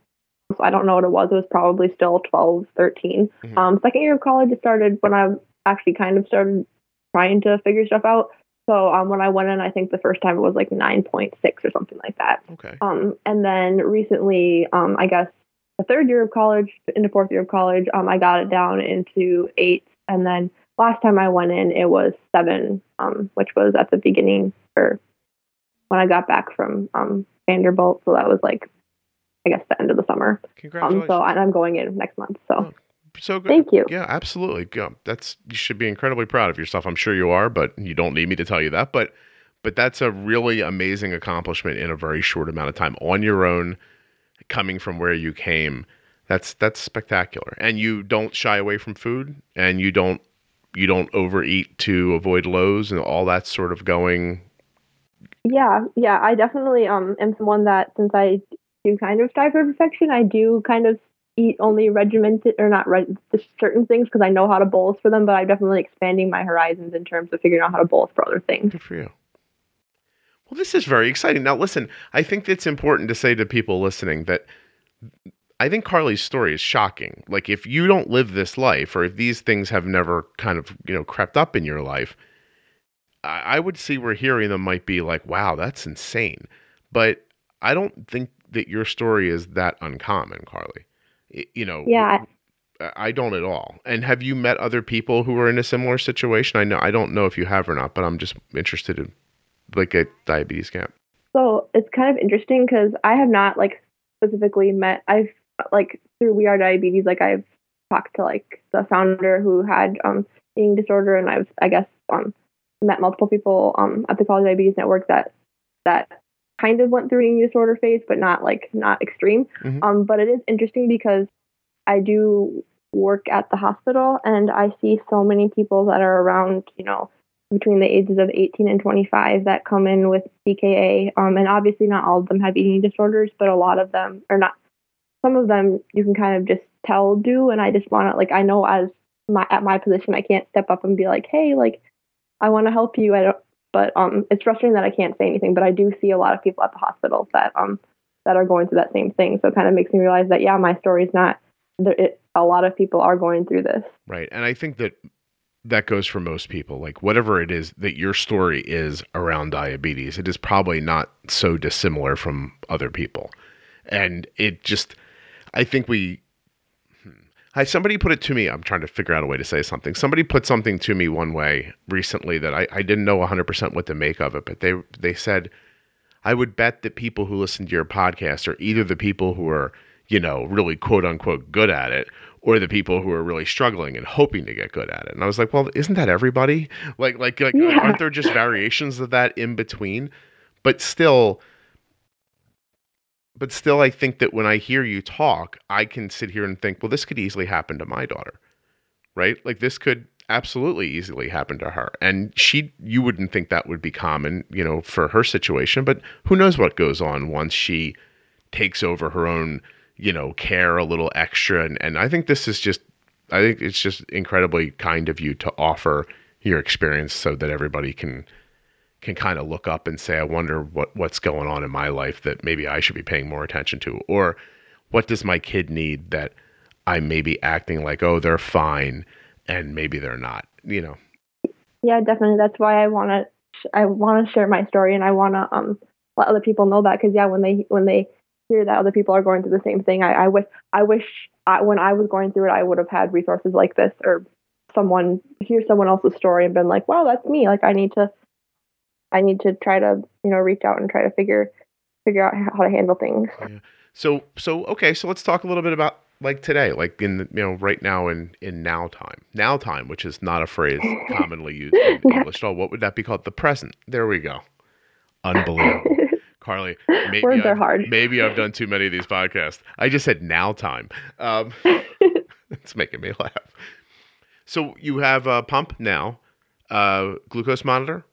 So I don't know what it was. It was probably still 12, 13. Mhm. Um, second year of college, it started when I actually kind of started trying to figure stuff out. So um, when I went in, I think the first time it was like 9.6 or something like that. okay Um, and then recently, um, I guess the third year of college, into fourth year of college, um, I got it down into eight. And then last time I went in, it was seven, um, which was at the beginning or when I got back from um, Vanderbilt. So that was like, I guess, the end of the summer. Um, congratulations so and I'm going in next month. So Oh, so good thank you. Yeah, absolutely. Yeah, that's you should be incredibly proud of yourself. I'm sure you are, but you don't need me to tell you that. But but that's a really amazing accomplishment in a very short amount of time on your own, coming from where you came. That's that's spectacular. And you don't shy away from food, and you don't you don't overeat to avoid lows, and all that sort of going. Yeah, yeah, I definitely um am someone that since I do kind of strive for perfection, I do kind of eat only regimented or not re- certain things because I know how to bolus for them, but I'm definitely expanding my horizons in terms of figuring out how to bolus for other things. Good for you. Well, this is very exciting. Now, listen, I think it's important to say to people listening that I think Carly's story is shocking. Like, if you don't live this life, or if these things have never kind of, you know, crept up in your life, I, I would see where hearing them might be like, wow, that's insane. But I don't think that your story is that uncommon, Carly. Y- You know, Yeah, I- I don't at all. And have you met other people who are in a similar situation? I know I don't know if you have or not, but I'm just interested in like a diabetes camp. So it's kind of interesting because I have not like specifically met. I've like through We Are Diabetes, like I've talked to like the founder who had um eating disorder, and I've I guess um met multiple people um at the College Diabetes Network that that kind of went through an eating disorder phase, but not like not extreme. Mhm. Um, but it is interesting because I do work at the hospital, and I see so many people that are around, you know, between the ages of 18 and 25 that come in with DKA. Um, and obviously, not all of them have eating disorders, but a lot of them, or not, some of them you can kind of just tell do. And I just want to, like, I know as my at my position, I can't step up and be like, hey, like, I want to help you. I don't, but um, it's frustrating that I can't say anything. But I do see a lot of people at the hospital that um that are going through that same thing. So it kind of makes me realize that yeah, my story is not. There, it, a lot of people are going through this. Right. And I think that that goes for most people. Like whatever it is that your story is around diabetes, it is probably not so dissimilar from other people. And it just, I think we, hmm, I, somebody put it to me. I'm trying to figure out a way to say something. Somebody put something to me one way recently that I, I didn't know 100% what to make of it, but they, they said, I would bet that people who listen to your podcast are either the people who are, you know, really quote unquote good at it or the people who are really struggling and hoping to get good at it. And I was like, well, isn't that everybody? Like, like, like Yeah. aren't there just variations of that in between? But still, but still, I think that when I hear you talk, I can sit here and think, well, this could easily happen to my daughter, right? Like, this could absolutely easily happen to her. And she, you wouldn't think that would be common, you know, for her situation, but who knows what goes on once she takes over her own, you know, care a little extra. And, and I think this is just, I think it's just incredibly kind of you to offer your experience so that everybody can can kind of look up and say, I wonder what, what's going on in my life that maybe I should be paying more attention to, or what does my kid need that I may be acting like, oh, they're fine, and maybe they're not, you know. Yeah, definitely. That's why I want to. I want to share my story, and I want to um let other people know that because yeah, when they when they hear that other people are going through the same thing, I, I wish I wish I, when I was going through it, I would have had resources like this or someone hear someone else's story and been like, wow, that's me. Like I need to, I need to try to you know reach out and try to figure figure out how to handle things. So, so okay, so let's talk a little bit about like today, like in the, you know right now in in now time, now time, which is not a phrase *laughs* commonly used in English at all. What would that be called? The present. There we go. Unbelievable. Carly, *laughs* maybe Words are I've, hard. maybe I've done too many of these podcasts. I just said now time. Um, *laughs* it's making me laugh. So you have a pump now, uh, glucose monitor.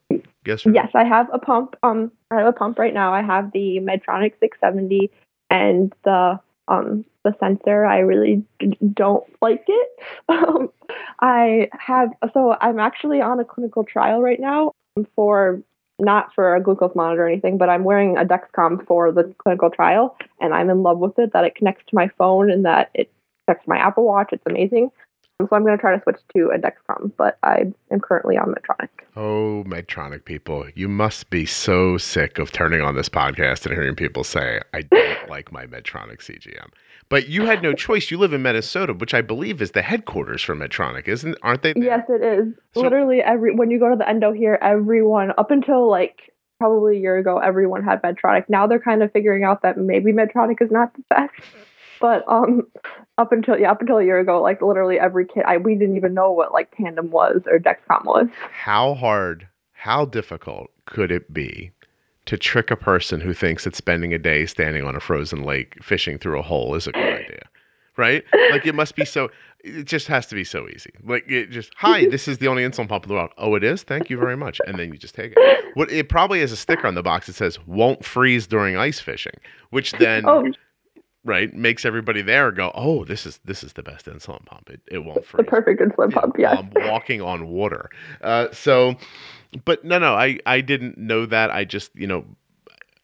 Guess Yes, I have a pump. Um, I have a pump right now. I have the Medtronic 670 and the um the sensor. I really d- don't like it. *laughs* Um, I have so I'm actually on a clinical trial right now for not for a glucose monitor or anything, but I'm wearing a Dexcom for the clinical trial, and I'm in love with it. That it connects to my phone and that it connects to my Apple Watch. It's amazing. So I'm going to try to switch to a Dexcom, but I am currently on Medtronic. Oh, Medtronic people, you must be so sick of turning on this podcast and hearing people say, I don't *laughs* like my Medtronic CGM. But you had no choice. You live in Minnesota, which I believe is the headquarters for Medtronic, isn't? Aren't they? there? Yes, it is. So- Literally every when you go to the endo here, everyone up until like probably a year ago, everyone had Medtronic. Now they're kind of figuring out that maybe Medtronic is not the best. But um, up until yeah, up until a year ago, like literally every kid, I we didn't even know what like Tandem was or Dexcom was. How hard, how difficult could it be to trick a person who thinks that spending a day standing on a frozen lake fishing through a hole is a good *laughs* idea? Right? Like it must be so. It just has to be so easy. Like it just, hi, mm-hmm. this is the only insulin pump in the world. Oh, it is. Thank you very much. And then you just take it. What it probably has a sticker on the box that says "won't freeze during ice fishing," which then *laughs* Oh, right makes everybody there go, "Oh, this is this is the best insulin pump. It it won't freeze." the perfect insulin Yeah, pump. yeah. I'm walking on water. Uh, so, but no, no, I, I didn't know that. I just, you know,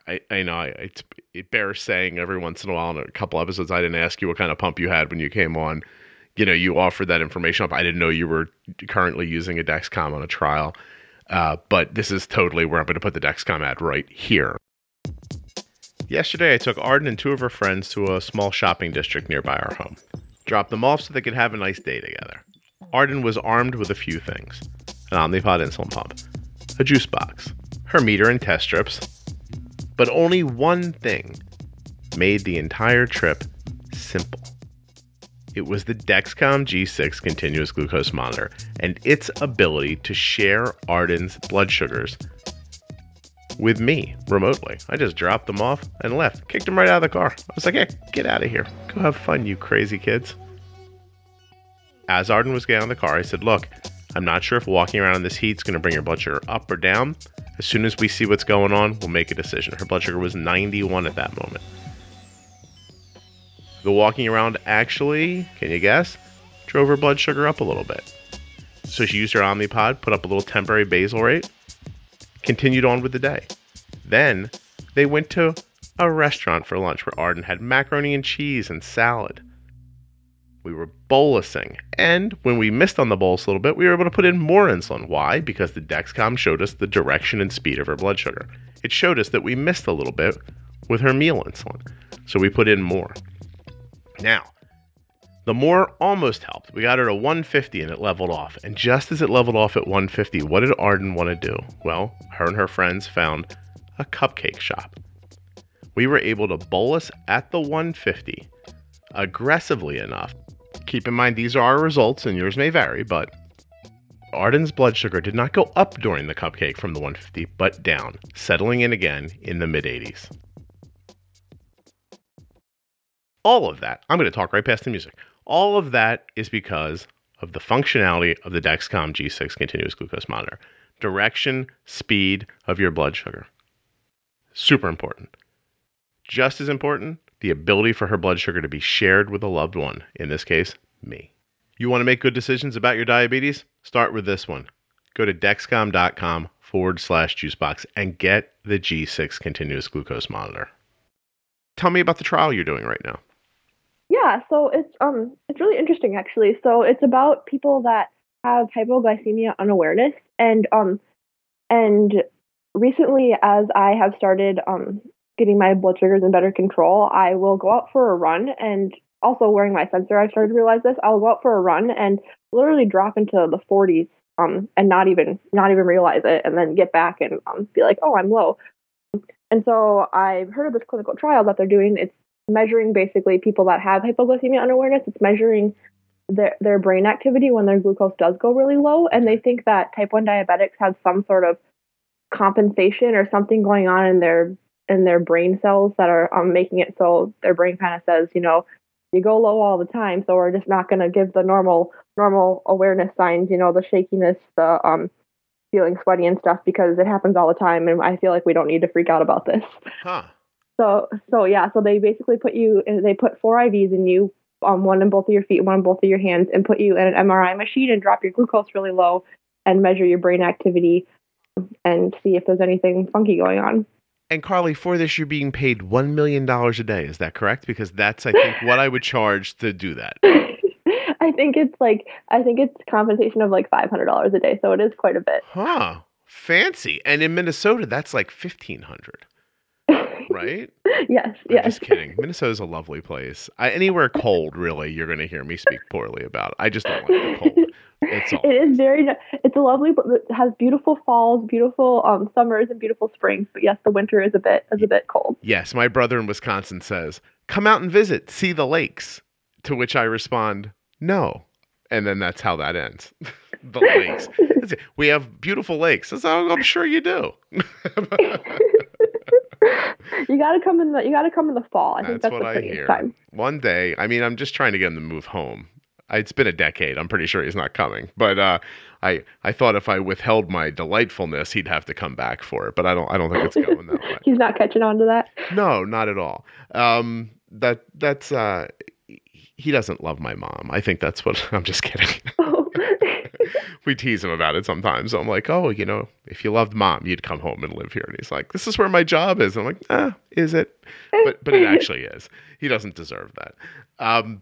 I, I know I, it, it bears saying every once in a while in a couple episodes, I didn't ask you what kind of pump you had when you came on. You know, you offered that information up. I didn't know you were currently using a Dexcom on a trial. Uh, but this is totally where I'm going to put the Dexcom ad right here. Yesterday, I took Arden and two of her friends to a small shopping district nearby our home. Dropped them off so they could have a nice day together. Arden was armed with a few things an Omnipod insulin pump, a juice box, her meter and test strips. But only one thing made the entire trip simple. It was the Dexcom G6 continuous glucose monitor and its ability to share Arden's blood sugars with me remotely. I just dropped them off and left, kicked them right out of the car. I was like, hey, get out of here. Go have fun, you crazy kids. As Arden was getting out of the car, I said, look, I'm not sure if walking around in this heat is going to bring your blood sugar up or down. As soon as we see what's going on, we'll make a decision. Her blood sugar was 91 at that moment. The walking around actually, can you guess, drove her blood sugar up a little bit. So she used her Omnipod, put up a little temporary basal rate, continued on with the day. Then they went to a restaurant for lunch where Arden had macaroni and cheese and salad. We were bolusing, and when we missed on the bolus a little bit, we were able to put in more insulin. Why? Because the Dexcom showed us the direction and speed of her blood sugar. It showed us that we missed a little bit with her meal insulin. So we put in more. Now, the more almost helped. We got her to 150 and it leveled off. And just as it leveled off at 150, what did Arden want to do? Well, her and her friends found a cupcake shop. We were able to bolus at the 150 aggressively enough. Keep in mind, these are our results and yours may vary, but Arden's blood sugar did not go up during the cupcake from the 150, but down, settling in again in the mid 80s. All of that, I'm going to talk right past the music. All of that is because of the functionality of the Dexcom G6 continuous glucose monitor. Direction, speed of your blood sugar. Super important. Just as important, the ability for her blood sugar to be shared with a loved one, in this case, me. You want to make good decisions about your diabetes? Start with this one. Go to dexcom.com forward slash juicebox and get the G6 continuous glucose monitor. Tell me about the trial you're doing right now. Yeah, so it's um it's really interesting actually. So it's about people that have hypoglycemia unawareness and um and recently as I have started um getting my blood sugars in better control, I will go out for a run and also wearing my sensor, I started to realize this. I'll go out for a run and literally drop into the 40s um and not even not even realize it and then get back and um, be like, "Oh, I'm low." And so I've heard of this clinical trial that they're doing. It's measuring basically people that have hypoglycemia unawareness. It's measuring their their brain activity when their glucose does go really low, and they think that type one diabetics have some sort of compensation or something going on in their in their brain cells that are um, making it so their brain kind of says, you know, you go low all the time, so we're just not going to give the normal normal awareness signs, you know, the shakiness, the um feeling sweaty and stuff because it happens all the time and I feel like we don't need to freak out about this. Huh. So so yeah, so they basically put you they put four IVs in you, um, one in both of your feet, one in both of your hands, and put you in an MRI machine and drop your glucose really low and measure your brain activity and see if there's anything funky going on. And Carly, for this, you're being paid $1 million a day. Is that correct? Because that's, I think, what I would charge to do that. *laughs* I think it's like, I think it's compensation of like $500 a day. So it is quite a bit. Huh. Fancy. And in Minnesota, that's like 1500 right? *laughs* yes, I'm yes. just kidding. Minnesota's a lovely place. I, anywhere cold, really, you're going to hear me speak poorly about. it. I just don't like the cold. *laughs* It's all. It is very. It's a lovely. It has beautiful falls, beautiful um, summers, and beautiful springs. But yes, the winter is a bit is a bit cold. Yes, my brother in Wisconsin says, "Come out and visit, see the lakes." To which I respond, "No," and then that's how that ends. *laughs* the lakes. We have beautiful lakes. That's how I'm sure you do. *laughs* you got to come in the you got to come in the fall. I think That's that's what the I hear. time. One day, I mean, I'm just trying to get him to move home. It's been a decade. I'm pretty sure he's not coming. But uh, I I thought if I withheld my delightfulness, he'd have to come back for it. But I don't I don't think it's going that *laughs* way. He's not catching on to that. No, not at all. Um, that that's uh, he doesn't love my mom. I think that's what *laughs* I'm just kidding. Oh. *laughs* we tease him about it sometimes. I'm like, oh, you know, if you loved mom, you'd come home and live here. And he's like, this is where my job is. I'm like, ah, is it? But but it *laughs* actually is. He doesn't deserve that. Um,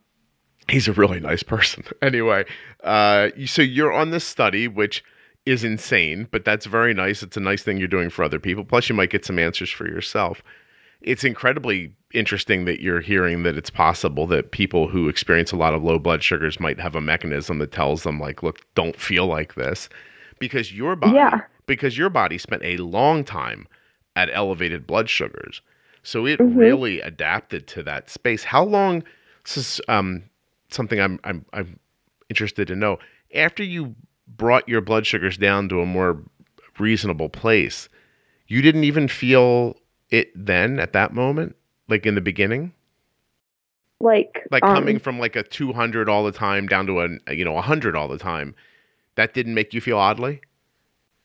he's a really nice person. Anyway, uh, so you're on this study, which is insane, but that's very nice. It's a nice thing you're doing for other people. Plus, you might get some answers for yourself. It's incredibly interesting that you're hearing that it's possible that people who experience a lot of low blood sugars might have a mechanism that tells them, like, look, don't feel like this, because your body, Yeah. because your body spent a long time at elevated blood sugars, so it Mhm. really adapted to that space. How long? This is um, something I'm I'm I'm interested to know. After you brought your blood sugars down to a more reasonable place, you didn't even feel it then at that moment, like in the beginning, like like um, coming from like a 200 all the time down to a you know 100 all the time. That didn't make you feel oddly.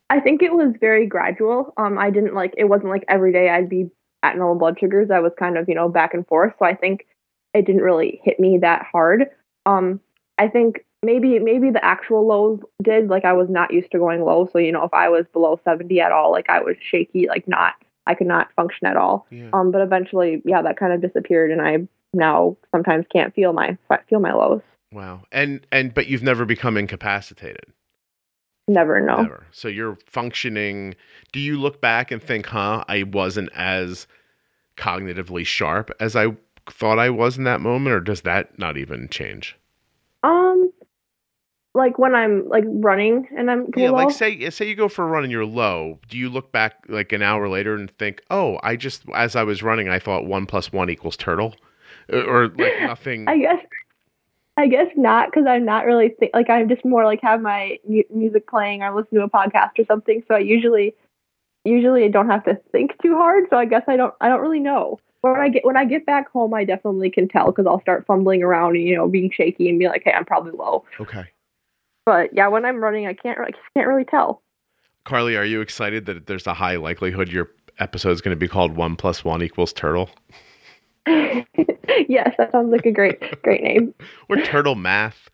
I think it was very gradual. Um, I didn't like it wasn't like every day I'd be at normal blood sugars. I was kind of you know back and forth. So I think it didn't really hit me that hard. Um, I think maybe maybe the actual lows did. Like I was not used to going low. So you know if I was below seventy at all, like I was shaky, like not I could not function at all. Yeah. Um, but eventually, yeah, that kind of disappeared, and I now sometimes can't feel my feel my lows. Wow. And and but you've never become incapacitated. Never no. Never. So you're functioning. Do you look back and think, huh, I wasn't as cognitively sharp as I thought I was in that moment, or does that not even change? Um, like when I'm like running and I'm Yeah, low. like say say you go for a run and you're low. Do you look back like an hour later and think, oh, I just as I was running, I thought one plus one equals turtle, or like *laughs* nothing. I guess. I guess not because I'm not really think like I'm just more like have my mu- music playing or listen to a podcast or something. So I usually, usually I don't have to think too hard. So I guess I don't I don't really know. When I get when I get back home, I definitely can tell because I'll start fumbling around and you know being shaky and be like, hey, I'm probably low. okay, But yeah, when I'm running, I can't I can't really tell. Carly, are you excited that there's a high likelihood your episode is going to be called one plus one equals turtle *laughs* yes, that sounds like a great great name. *laughs* or turtle math?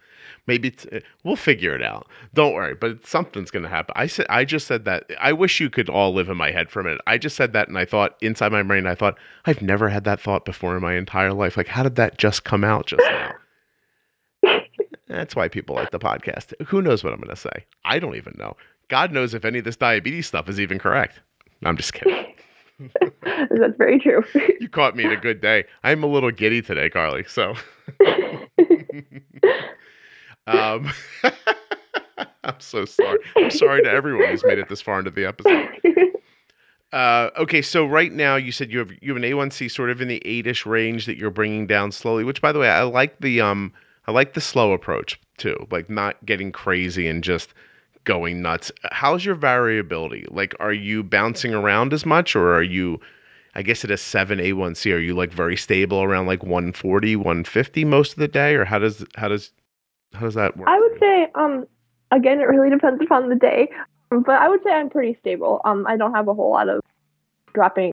Maybe it's, uh, we'll figure it out. Don't worry, but something's going to happen. I said I just said that. I wish you could all live in my head for a minute. I just said that, and I thought inside my brain, I thought I've never had that thought before in my entire life. Like, how did that just come out just now? That's why people like the podcast. Who knows what I'm going to say? I don't even know. God knows if any of this diabetes stuff is even correct. I'm just kidding. *laughs* That's very true. You caught me in a good day. I'm a little giddy today, Carly. So, *laughs* um, *laughs* I'm so sorry. I'm sorry to everyone who's made it this far into the episode. Uh, okay, so right now you said you have you have an A1C sort of in the eight-ish range that you're bringing down slowly. Which, by the way, I like the um I like the slow approach too, like not getting crazy and just going nuts. How's your variability? Like, are you bouncing around as much, or are you? I guess at a seven A1C, are you like very stable around like 140, 150 most of the day, or how does how does how does that work? I would say, um, again, it really depends upon the day, but I would say I'm pretty stable. Um, I don't have a whole lot of dropping.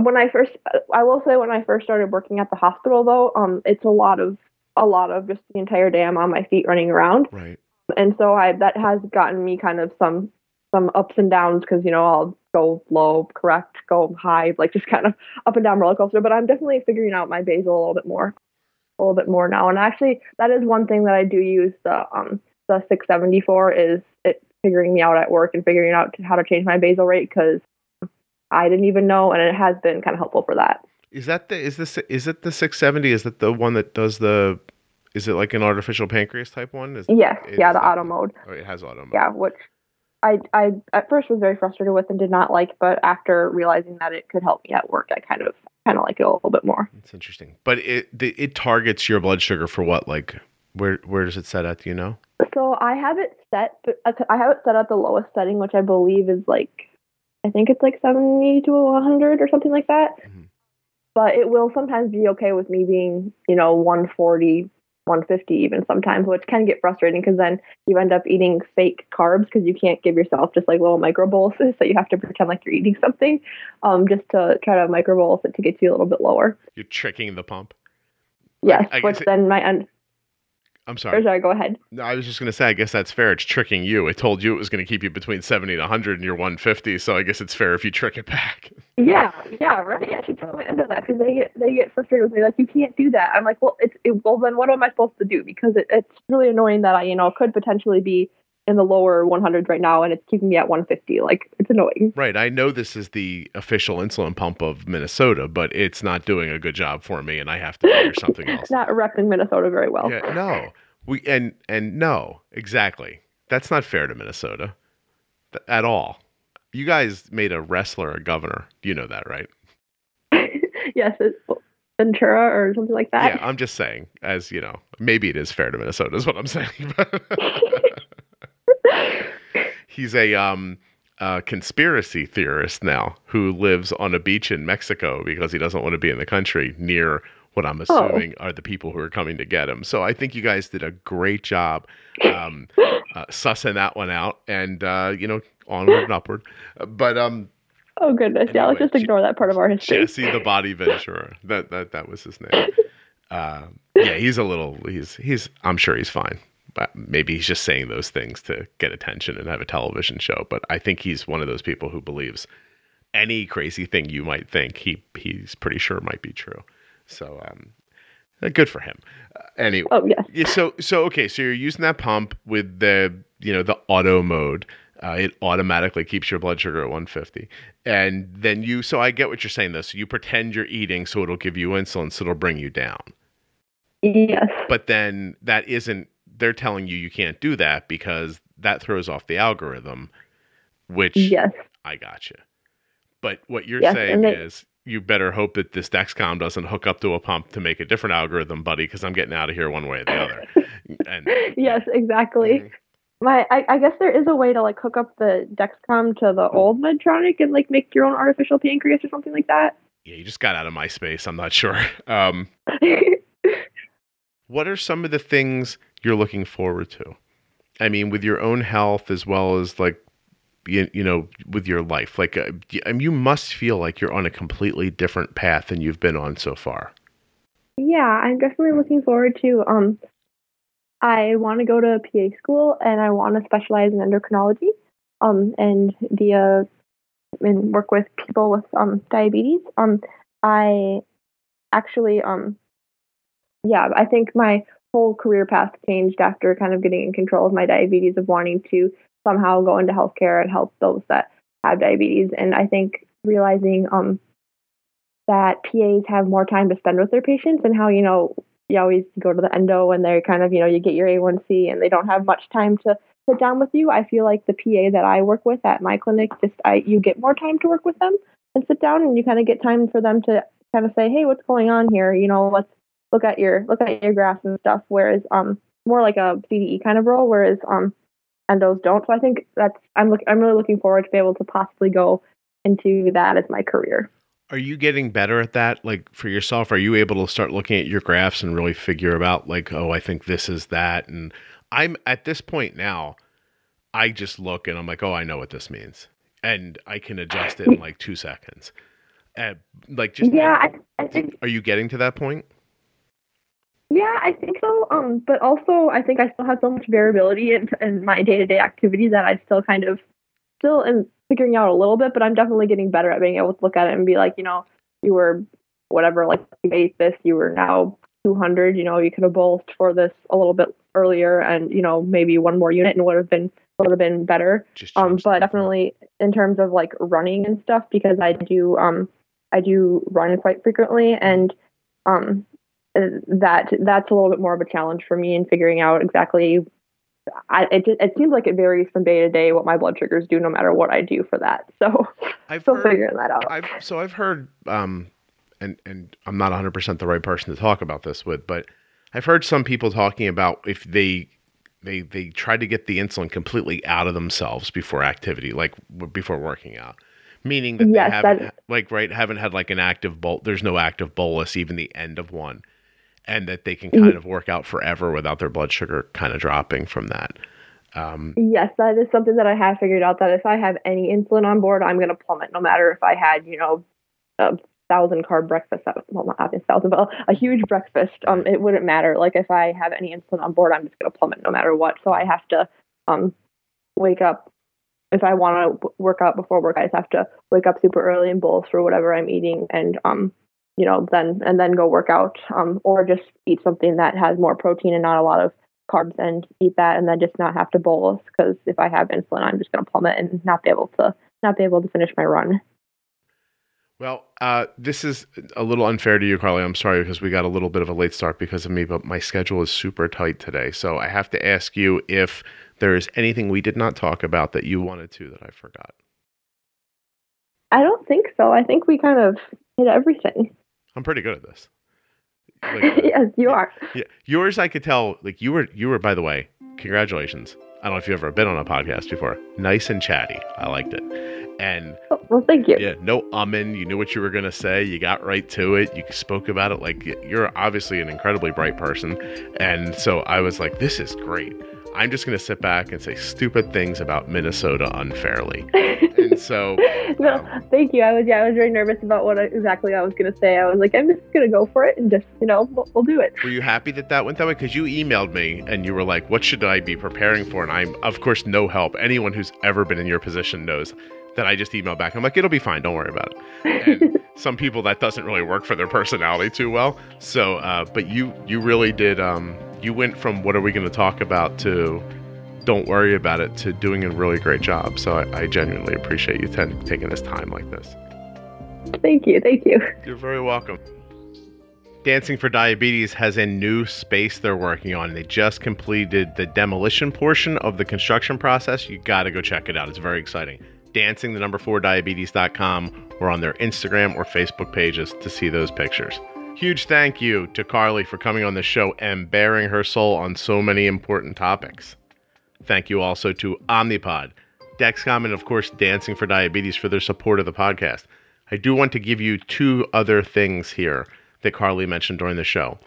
When I first, I will say, when I first started working at the hospital, though, um, it's a lot of a lot of just the entire day I'm on my feet running around, right. and so I that has gotten me kind of some some ups and downs because you know I'll go low, correct, go high, like just kind of up and down roller coaster. But I'm definitely figuring out my basal a little bit more, a little bit more now. And actually, that is one thing that I do use the um the 670 for is it figuring me out at work and figuring out how to change my basal rate because I didn't even know, and it has been kind of helpful for that. Is that the is this is it the 670? Is that the one that does the? Is it like an artificial pancreas type one? Is Yes, is yeah, the that- auto mode. Oh, it has auto mode. Yeah, which I I at first was very frustrated with and did not like, but after realizing that it could help me at work, I kind of kind of like it a little bit more. It's interesting, but it the, it targets your blood sugar for what? Like where where does it set at? Do you know? So I have it set, but I have it set at the lowest setting, which I believe is like, I think it's like 70 to 100 or something like that. Mhm. But it will sometimes be okay with me being, you know, 140, 150 even sometimes, which can get frustrating because then you end up eating fake carbs because you can't give yourself just like little micro boluses. *laughs* So you have to pretend like you're eating something um, just to try to micro bolus it to get you a little bit lower. You're tricking the pump. Yes, which it- then might end. I'm Or sorry. sorry, go ahead. No, I was just gonna say. I guess that's fair. It's tricking you. It told you it was gonna keep you between 70 and 100, and you're 150. So I guess it's fair if you trick it back. Yeah, yeah, right. I should tell my endo that because they get they get frustrated with me. Like, you can't do that. I'm like, well, it's it, well then what am I supposed to do? Because it, it's really annoying that I you know could potentially be in the lower 100s right now and it's keeping me at 150. Like, it's annoying. Right. I know this is the official insulin pump of Minnesota, but it's not doing a good job for me, and I have to figure *laughs* something else. It's not repping Minnesota very well. Yeah, no. We and and no, exactly. That's not fair to Minnesota Th- at all. You guys made a wrestler a governor. You know that, right? *laughs* yes, it's Ventura or something like that. Yeah, I'm just saying, as you know, maybe it is fair to Minnesota, is what I'm saying. *laughs* He's a um a conspiracy theorist now who lives on a beach in Mexico because he doesn't want to be in the country near what I'm Oh. assuming are the people who are coming to get him. So I think you guys did a great job um, *laughs* uh, sussing that one out, and uh, you know, onward and upward. But um, oh goodness, yeah. Let's just ignore that part of our history. Jesse the Body Ventura. That that that was his name. *laughs* Uh, yeah, he's a little. He's he's. I'm sure he's fine. But maybe he's just saying those things to get attention and have a television show. But I think he's one of those people who believes any crazy thing you might think he he's pretty sure might be true. So um, uh, good for him. Uh, anyway, Oh yeah, so so okay, so you're using that pump with the you know the auto mode. Uh, it automatically keeps your blood sugar at 150. And then you, so I get what you're saying though. So you pretend you're eating so it'll give you insulin, so it'll bring you down. Yes. But then that isn't, they're telling you you can't do that because that throws off the algorithm, which Yes. I gotcha. But what you're Yes, saying they- is you better hope that this Dexcom doesn't hook up to a pump to make a different algorithm, buddy, because I'm getting out of here one way or the other. *laughs* And yes, exactly. Mhm. My, I, I guess there is a way to like hook up the Dexcom to the old Medtronic and like make your own artificial pancreas or something like that. yeah, you just got out of my space. I'm not sure. Um, *laughs* what are some of the things you're looking forward to? I mean, with your own health as well as like, you, you know, with your life. Like, uh, mean, you must feel like you're on a completely different path than you've been on so far. Yeah, I'm definitely looking forward to. Um, I want to go to PA school and I want to specialize in endocrinology. Um, and be a and work with people with um diabetes. Um, I actually um, yeah, I think my whole career path changed after kind of getting in control of my diabetes of wanting to somehow go into healthcare and help those that have diabetes. And I think realizing um that PAs have more time to spend with their patients and how, you know, you always go to the endo and they're kind of, you know, you get your A1C and they don't have much time to sit down with you. I feel like the PA that I work with at my clinic, just I you get more time to work with them and sit down and you kind of get time for them to kind of say, hey, what's going on here? You know, let's look at your look at your graphs and stuff. Whereas um more like a CDE kind of role, whereas um endos don't. So I think that's I'm look I'm really looking forward to be able to possibly go into that as my career. Are you getting better at that? Like for yourself, are you able to start looking at your graphs and really figure out like, oh, I think this is that? And I'm at this point now, I just look and I'm like, oh, I know what this means. And I can adjust it in like two seconds. Uh, like just yeah, I, I think are you getting to that point? Yeah, I think so. Um, but also I think I still have so much variability in, in my day to day activities that I still kind of still am figuring out a little bit. But I'm definitely getting better at being able to look at it and be like, you know, you were whatever, like you ate this, you were now 200. You know, you could have bolused for this a little bit earlier, and you know maybe one more unit and would have been would have been better. Um, but definitely in terms of like running and stuff, because I do um I do run quite frequently, and um that that's a little bit more of a challenge for me in figuring out exactly. I it it seems like it varies from day to day what my blood sugars do, no matter what I do for that. So I've still heard, figuring that out. I've so I've heard um and and I'm not 100% the right person to talk about this with, but I've heard some people talking about if they they they try to get the insulin completely out of themselves before activity, like before working out. Meaning that Yes, they haven't that- like right haven't had like an active bol there's no active bolus even the end of one and that they can Mm-hmm. kind of work out forever without their blood sugar kind of dropping from that. Um, Yes, that is something that I have figured out that if I have any insulin on board, I'm going to plummet no matter if I had, you know, a thousand carb breakfast. Well, not a thousand, but a huge breakfast. Um, it wouldn't matter. Like if I have any insulin on board, I'm just going to plummet no matter what. So I have to um, wake up. If I want to work out before work, I just have to wake up super early and bolus for whatever I'm eating, and um, you know, then and then go work out, um, or just eat something that has more protein and not a lot of carbs and eat that and then just not have to bolus because if I have insulin, I'm just going to plummet and not be able to not be able to finish my run. Well, uh, this is a little unfair to you, Carly. I'm sorry because we got a little bit of a late start because of me, but my schedule is super tight today. So I have to ask you if there is anything we did not talk about that you wanted to that I forgot. I don't think so. I think we kind of hit everything. I'm pretty good at this. *laughs* Like, yes, you are. yeah, yours I could tell. Like you were, you were. By the way, congratulations. I don't know if you've ever been on a podcast before. Nice and chatty. I liked it. And Oh, well, thank you. yeah, no umming. You knew what you were gonna say. You got right to it. You spoke about it like you're obviously an incredibly bright person. And so I was like, this is great. I'm just gonna sit back and say stupid things about Minnesota unfairly. *laughs* And *laughs* so *laughs* no, um, thank you. I was yeah, I was very nervous about what exactly I was going to say. I was like, I'm just going to go for it and just you know we'll, we'll do it. Were you happy that that went that way? Because you emailed me and you were like, "What should I be preparing for?" And I'm, of course, no help. Anyone who's ever been in your position knows that I just emailed back. I'm like, "It'll be fine. Don't worry about it." And *laughs* some people that doesn't really work for their personality too well. So, uh, but you, you really did. Um, you went from what are we going to talk about to don't worry about it to doing a really great job. So I, I genuinely appreciate you t- taking this time like this. Thank you. Thank you. You're very welcome. Dancing for Diabetes has a new space they're working on. They just completed the demolition portion of the construction process. You got to go check it out. It's very exciting. Dancing the number 4 diabetes.com or on their Instagram or Facebook pages to see those pictures. Huge thank you to Carly for coming on the show and bearing her soul on so many important topics. Thank you also to Omnipod, Dexcom, and of course, Dancing for Diabetes for their support of the podcast. I do want to give you two other things here that Carly mentioned during the show.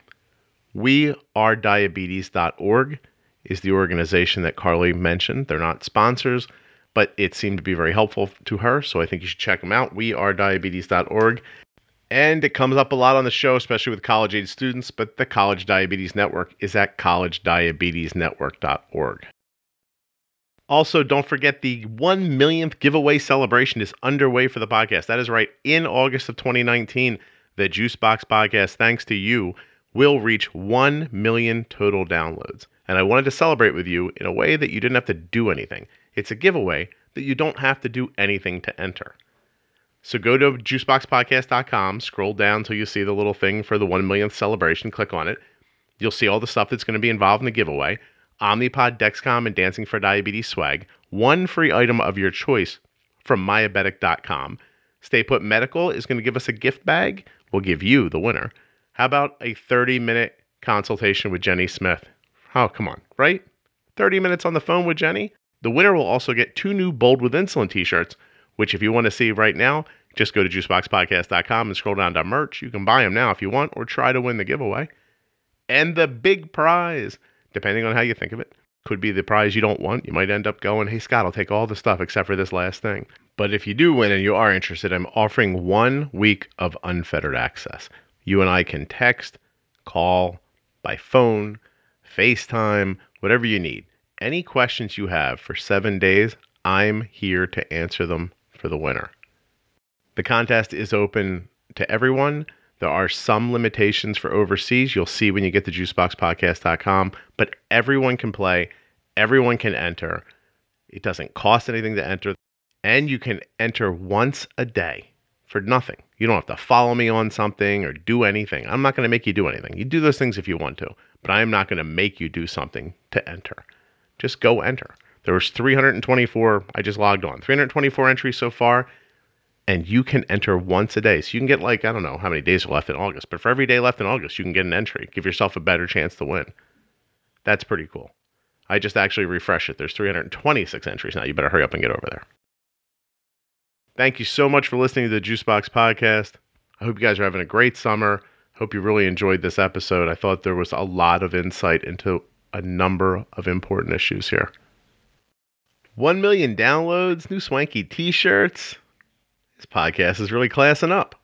WeAreDiabetes.org is the organization that Carly mentioned. They're not sponsors, but it seemed to be very helpful to her, so I think you should check them out. WeAreDiabetes.org. And it comes up a lot on the show, especially with college age students, but the College Diabetes Network is at collegediabetesnetwork.org. Also, don't forget the 1 millionth giveaway celebration is underway for the podcast. That is right. In August of 2019, the Juicebox podcast, thanks to you, will reach 1 million total downloads. And I wanted to celebrate with you in a way that you didn't have to do anything. It's a giveaway that you don't have to do anything to enter. So go to juiceboxpodcast.com, scroll down until you see the little thing for the 1 millionth celebration, click on it. You'll see all the stuff that's going to be involved in the giveaway. Omnipod, Dexcom, and Dancing for Diabetes swag, one free item of your choice from myabetic.com. Stay Put Medical is going to give us a gift bag. We'll give you the winner. How about a 30 minute consultation with Jenny Smith? Oh, come on, right? 30 minutes on the phone with Jenny. The winner will also get two new Bold with Insulin t shirts, which, if you want to see right now, just go to juiceboxpodcast.com and scroll down to merch. You can buy them now if you want, or try to win the giveaway. And the big prize depending on how you think of it. Could be the prize you don't want. You might end up going, hey, Scott, I'll take all the stuff except for this last thing. But if you do win and you are interested, I'm offering one week of unfettered access. You and I can text, call, by phone, FaceTime, whatever you need. Any questions you have for seven days, I'm here to answer them for the winner. The contest is open to everyone. There are some limitations for overseas. You'll see when you get to juiceboxpodcast.com, but everyone can play, everyone can enter. It doesn't cost anything to enter, and you can enter once a day for nothing. You don't have to follow me on something or do anything. I'm not going to make you do anything. You do those things if you want to, but I am not going to make you do something to enter. Just go enter. There was 324 I just logged on. 324 entries so far and you can enter once a day. So you can get like, I don't know how many days are left in August, but for every day left in August, you can get an entry. Give yourself a better chance to win. That's pretty cool. I just actually refreshed it. There's 326 entries now. You better hurry up and get over there. Thank you so much for listening to the Juicebox podcast. I hope you guys are having a great summer. Hope you really enjoyed this episode. I thought there was a lot of insight into a number of important issues here. 1 million downloads, new swanky t shirts. This podcast is really classing up.